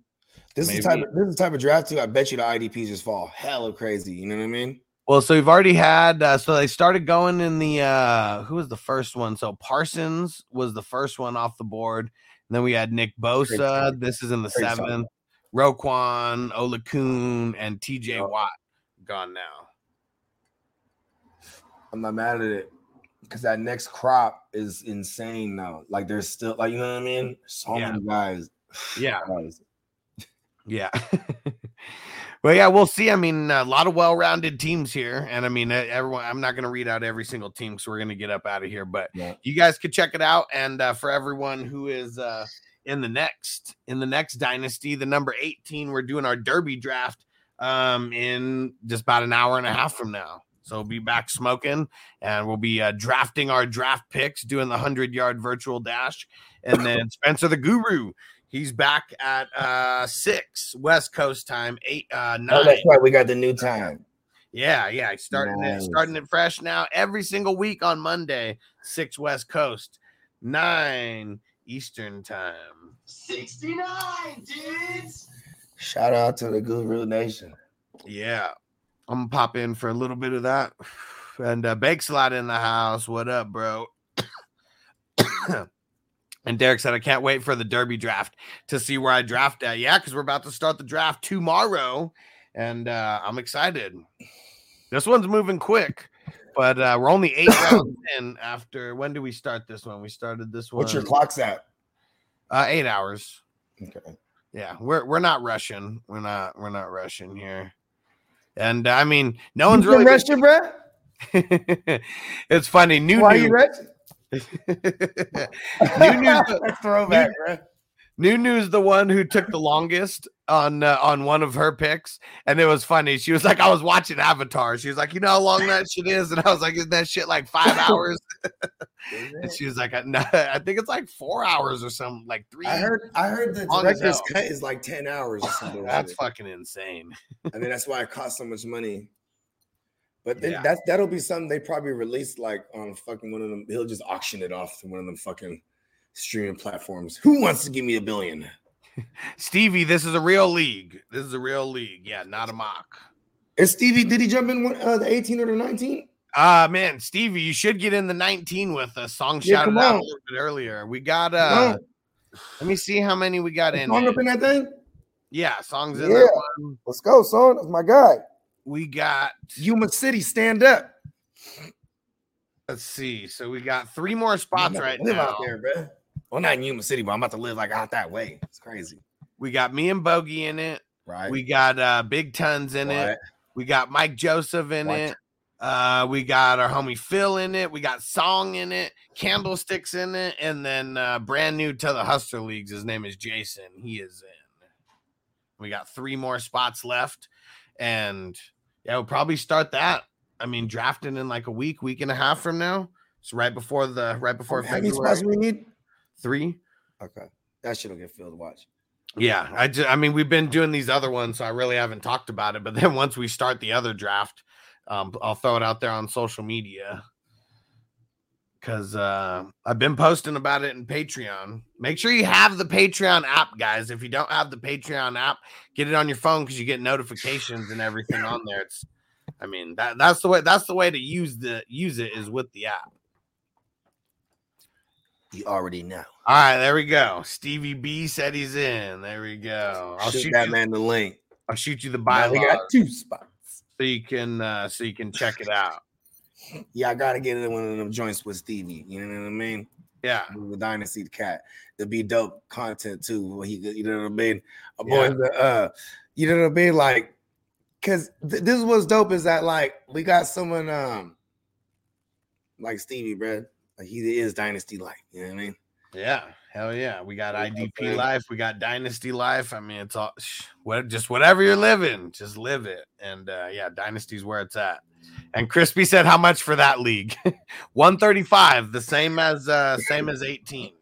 This is the type. Of, this is the type of draft too. I bet you the IDPs just fall hella crazy. You know what I mean? Well, so we've already had uh, so they started going in the uh who was the first one? So Parsons was the first one off the board. And then we had Nick Bosa. start. This is in the Great start. seventh. Roquan, Olakun, and TJ Yeah. Watt gone now. I'm not mad at it because that next crop is insane now. Like there's still like you know what I mean? So Yeah. many guys. *sighs* Yeah. Guys. Yeah. *laughs* well, yeah, we'll see. I mean, a lot of well-rounded teams here, and I mean, everyone. I'm not going to read out every single team, so we're going to get up out of here. But Yeah. you guys could check it out. And uh, for everyone who is uh, in the next in the next dynasty, the number 18, we're doing our Derby draft um, in just about an hour and a half from now. So we'll be back smoking, and we'll be uh, drafting our draft picks, doing the hundred yard virtual dash, and then *laughs* Spencer the Guru. He's back at uh six West Coast time, eight uh Oh, nine. that's right. We got the new time. Yeah, yeah. Starting Nice. it, starting it fresh now. Every single week on Monday, six West Coast, nine Eastern time. 69, dudes. Shout out to the Guru Nation. Yeah. I'm gonna pop in for a little bit of that. And uh Bakes a lot in the house. What up, bro? *coughs* *coughs* *coughs* and Derek said, I can't wait for the Derby draft to see where I draft at. Yeah, because we're about to start the draft tomorrow. And uh I'm excited. This one's moving quick, but uh we're only eight *coughs* rounds in after when do we start this one? We started this one What's your clocks at? uh eight hours. Okay. Yeah, we're we're not rushing. We're not we're not rushing here. And I mean, no one's really. been- rushing, bro. *laughs* it's funny. New Why news. New news. *laughs* Throwback, bro. New news. The one who took the longest on uh, on one of her picks, and it was funny. She was like, "I was watching Avatar." She was like, "You know how long that shit is?" And I was like, "Isn't that shit like five *laughs* hours?" and she was like, "No, *laughs* I think it's like four hours or something, like three. I heard. I heard the director's cut is like ten hours or something. That's fucking insane." I mean, that's why it costs so much money. But then Yeah. that's that'll be something they probably release like on fucking one of them. He'll just auction it off to one of them fucking streaming platforms. Who wants to give me a billion? *laughs* Stevie, this is a real league. This is a real league. Yeah, not a mock. Is Stevie? Did he jump in one, uh, the eighteen or the nineteen? Uh man, Stevie, you should get in the 19 with us. Song Yeah, shouted out a little bit earlier. We got uh let me see how many we got in. Song up in that thing. Yeah, songs in Yeah. Let's go, son. That's my guy. We got Yuma City, stand up. let's see. So we got three more spots right live now. out there, bro. Well, not in Yuma City, but I'm about to live like out that way. It's crazy, We got me and Bogey in it. right? We got uh Big Tons in it. We got Mike Joseph in What? it. Uh, we got our homie Phil in it. We got Song in it, Candlesticks in it, and then uh, brand new to the Hustler Leagues. His name is Jason. He is in. We got three more spots left, and yeah, we'll probably start that. I mean, drafting in like a week, week and a half from now. It's right before the right before How many spots we need? Three. Okay, that shit'll get filled. To watch. Yeah, I just, I mean, we've been doing these other ones, so I really haven't talked about it. But then once we start the other draft, um, I'll throw it out there on social media because uh, I've been posting about it in Patreon. Make sure you have the Patreon app, guys. If you don't have the Patreon app, get it on your phone because you get notifications and everything on there. It's, I mean, that that's the way that's the way to use the use it is with the app. You already know. All right, there we go. Stevie B said he's in. There we go. I'll Shoot shoot that you. man the link. I'll shoot you the Now bylaws. we got two spots. so you can uh so you can check it out. Yeah, I gotta get in one of them joints with Stevie. You know what I mean? Yeah. The Dynasty Cat. It'd be dope content too. He, you know what I mean? A Yeah. boy, uh, you know what I mean? Like, cause th- this is what's dope is that like we got someone um like Stevie, bro. Like he is Dynasty like. You know what I mean? Yeah. Hell yeah. We got IDP life. We got dynasty life. I mean, it's all what just whatever you're living, just live it. And uh yeah, dynasty's where it's at. And Crispy said how much for that league? *laughs* 135, the same as uh same as 18.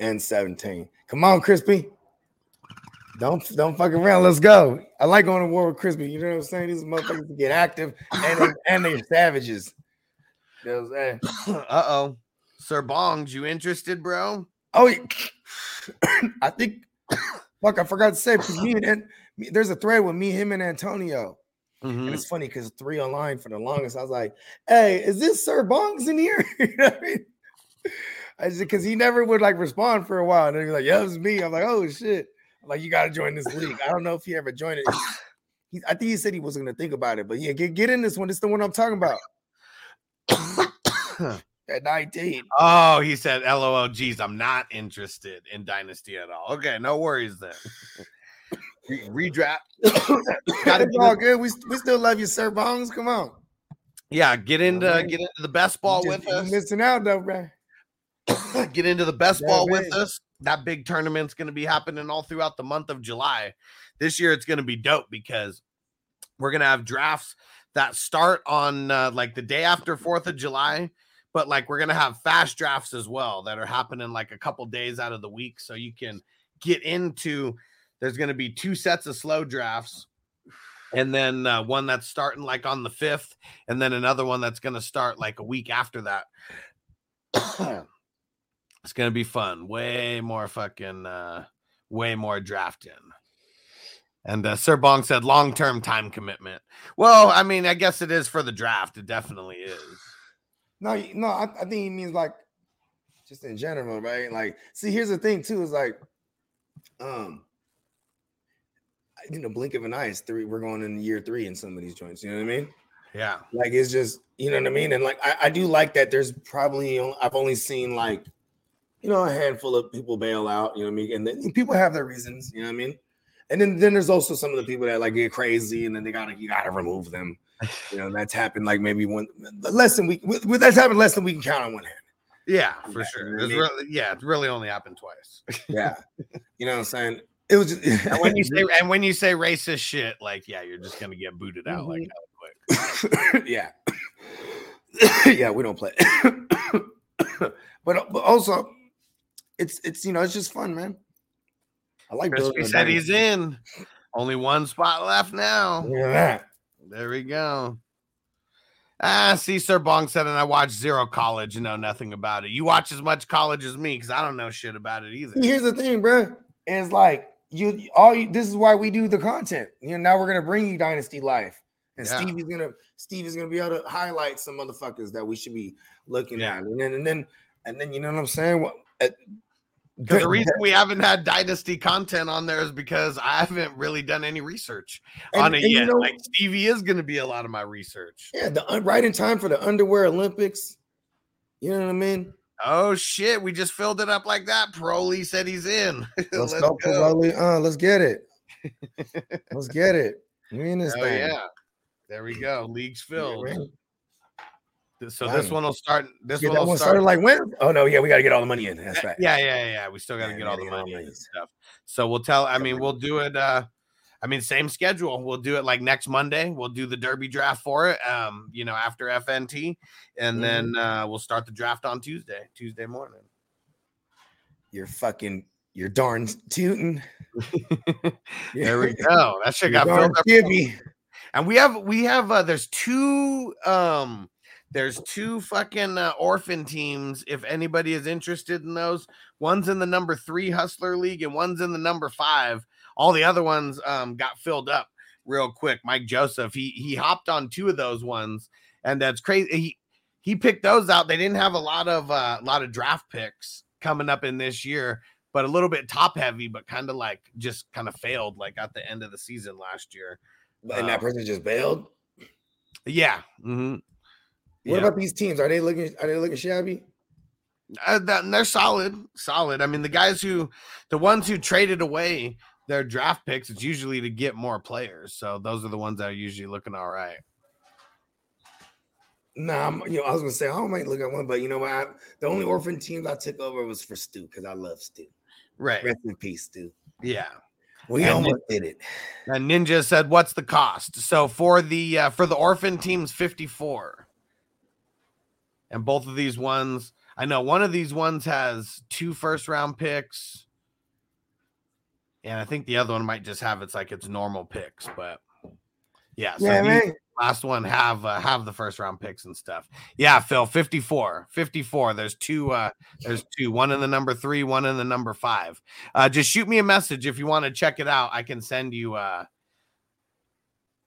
And 17. Come on, Crispy. Don't don't fuck around. Let's go. I like going to war with Crispy. You know what I'm saying? These motherfuckers get active and they, and they're savages. You know *coughs* what I'm saying? Uh-oh. Sir Bongs, you interested, bro? Oh. *coughs* I think. *coughs* Fuck, I forgot to say. 'cause Me and, there's a thread with me, him, and Antonio, Mhm. and it's funny because three online for the longest. I was like, "Hey, is this Sir Bongs in here?" *laughs* you know what I mean? I just because he never would like respond for a while, and then he's like, "Yeah, it's me." I'm like, "Oh shit!" I'm like, "You got to join this league." I don't know if he ever joined it. He, I think he said he was going to think about it, but yeah, get get in this one. It's the one I'm talking about. *coughs* At 19. Oh, he said, LOL, geez, I'm not interested in Dynasty at all. Okay, no worries then. Re- redraft. Got it all good. We, we still love you, Sir Bongs. Come on. Yeah, get into man. get into the best ball with us. missing out though, bro. *coughs* get into the best Yeah, ball with us. That big tournament's going to be happening all throughout the month of July. This year, it's going to be dope because we're going to have drafts that start on uh, like the day after Fourth of July, but like we're to have fast drafts as well that are happening like a couple days out of the week, so you can get into. There's to be two sets of slow drafts. And then uh, one that's starting like on the fifth, and then another one that's to start like a week after that. *coughs* it's gonna be fun. Way more fucking uh way more drafting. And uh, Sir Bong said long term time commitment. Well, I mean, I guess it is for the draft. It definitely is. No, no, I, I think he means like just in general, right? Like, see, here's the thing too, is like, um, in the blink of an eye, it's three. We're going in year three in some of these joints. You know what I mean? Yeah. Like, it's just, you know what I mean? And like, I, I do like that. There's probably I've only seen like, you know, a handful of people bail out. You know what I mean? And then people have their reasons. You know what I mean? And then then there's also some of the people that like get crazy, and then they gotta you gotta remove them. *laughs* You know, that's happened like maybe one less than we with, with- that's happened less than we can count on one hand. Yeah, for Yeah, sure. you know It's mean? really, yeah, it's really only happened twice. *laughs* Yeah. you know what I'm saying? It was just *laughs* and when you say and when you say racist shit, like yeah, you're just gonna get booted out like mm-hmm. hella quick. yeah. *coughs* yeah, we don't play. *coughs* but but also it's it's you know it's just fun, man. I like building Crispy a said he's in. Only one spot left now. Look at that. There we go. Ah, see, Sir Bong said, and I watched zero college and know nothing about it. You watch as much college as me because I don't know shit about it either. Here's the thing, bro. It's like you all you, this is why we do the content. You know, now we're gonna bring you Dynasty Life. And Yeah. Steve is gonna Steve is gonna be able to highlight some motherfuckers that we should be looking Yeah. at. And then and then and then you know what I'm saying? What Because the reason we haven't had Dynasty content on there is because I haven't really done any research And- on it and you yet. know- like Stevie is going to be a lot of my research. Yeah, the un- right in time for the underwear Olympics. You know what I mean? Oh shit, we just filled it up like that. Proly said he's in. *laughs* Let's, go, Pirelli. Uh, let's get it. *laughs* let's get it. We in this Oh thing. yeah. There we go. Leagues filled. right. So Fine. this one will start. This Get one will start. like when? Oh no, yeah, we gotta get all the money in. That's right. Yeah, yeah, yeah. We still got to get all the get all money in and stuff. So we'll tell. I mean, we'll do it. uh I mean, same schedule. We'll do it like next Monday. We'll do the Derby draft for it. Um, you know, after FNT, and then uh we'll start the draft on Tuesday, Tuesday morning. You're fucking you're darn tootin'. *laughs* There we *laughs* go. That shit got filled up. And we have we have uh there's two um there's two fucking uh, orphan teams if anybody is interested in those. One's in the number 3 Hustler League and one's in the number 5. All the other ones um got filled up real quick. Mike Joseph, he he hopped on two of those ones and that's crazy. He he picked those out. They didn't have a lot of uh, a lot of draft picks coming up in this year, but a little bit top heavy, but kind of like just kind of failed like at the end of the season last year. And that Um, person just bailed. Yeah. hmm What about these teams? Are they looking are they looking shabby? Uh, they're solid, solid. I mean, the guys who, the ones who traded away their draft picks, it's usually to get more players. So those are the ones that are usually looking all right. Nah, I'm, you know, I was gonna say I might look at one, but you know what? I, the only orphan teams I took over was for Stu because I love Stu. Right. Rest in peace, Stu. Yeah. We And almost did it. And Ninja said, "What's the cost?" So for the uh, for the orphan teams, fifty four. And both of these ones, I know one of these ones has two first round picks, and I think the other one might just have it's like its normal picks, but yeah. So yeah, these- last one have uh, have the first round picks and stuff. Yeah, Phil, 54. 54. There's two uh there's two, one in the number 3, one in the number 5. Uh just shoot me a message if you want to check it out. I can send you uh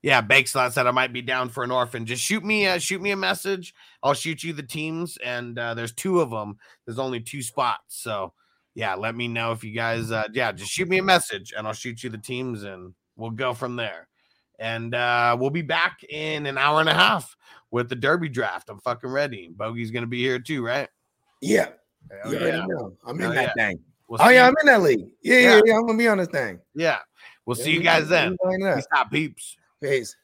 yeah, Bakeslot said I might be down for an orphan. Just shoot me uh shoot me a message. I'll shoot you the teams and uh there's two of them. There's only two spots. So yeah, let me know if you guys uh yeah, just shoot me a message and I'll shoot you the teams and we'll go from there and uh, we'll be back in an hour and a half with the Derby draft. I'm fucking ready. Bogey's gonna be here too, right? Yeah. Hell You yeah. already know. I'm in that yeah. thing. We'll Oh yeah, you- I'm in that league. Yeah, yeah, Yeah. yeah. I'm gonna be on this thing. yeah. We'll see you guys then. Peace out, peeps. Peace.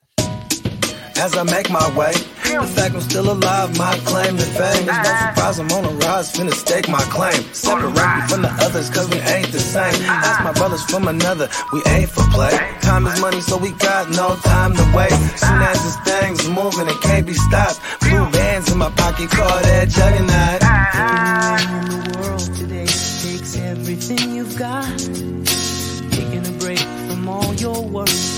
As I make my way, the fact I'm still alive, my claim to fame. It's no surprise I'm on a rise, finna stake my claim. Separate me from the others, cause we ain't the same. Ask my brothers from another, we ain't for play. Time is money, so we got no time to waste. Soon as this thing's moving, it can't be stopped. Blue bands in my pocket, call that juggernaut. Anywhere in the world today takes everything you've got. Taking a break from all your work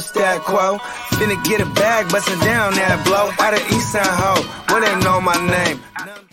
the stat quo. Finna get a bag, bustin' down that blow. Out of East Side Ho, where they know my name.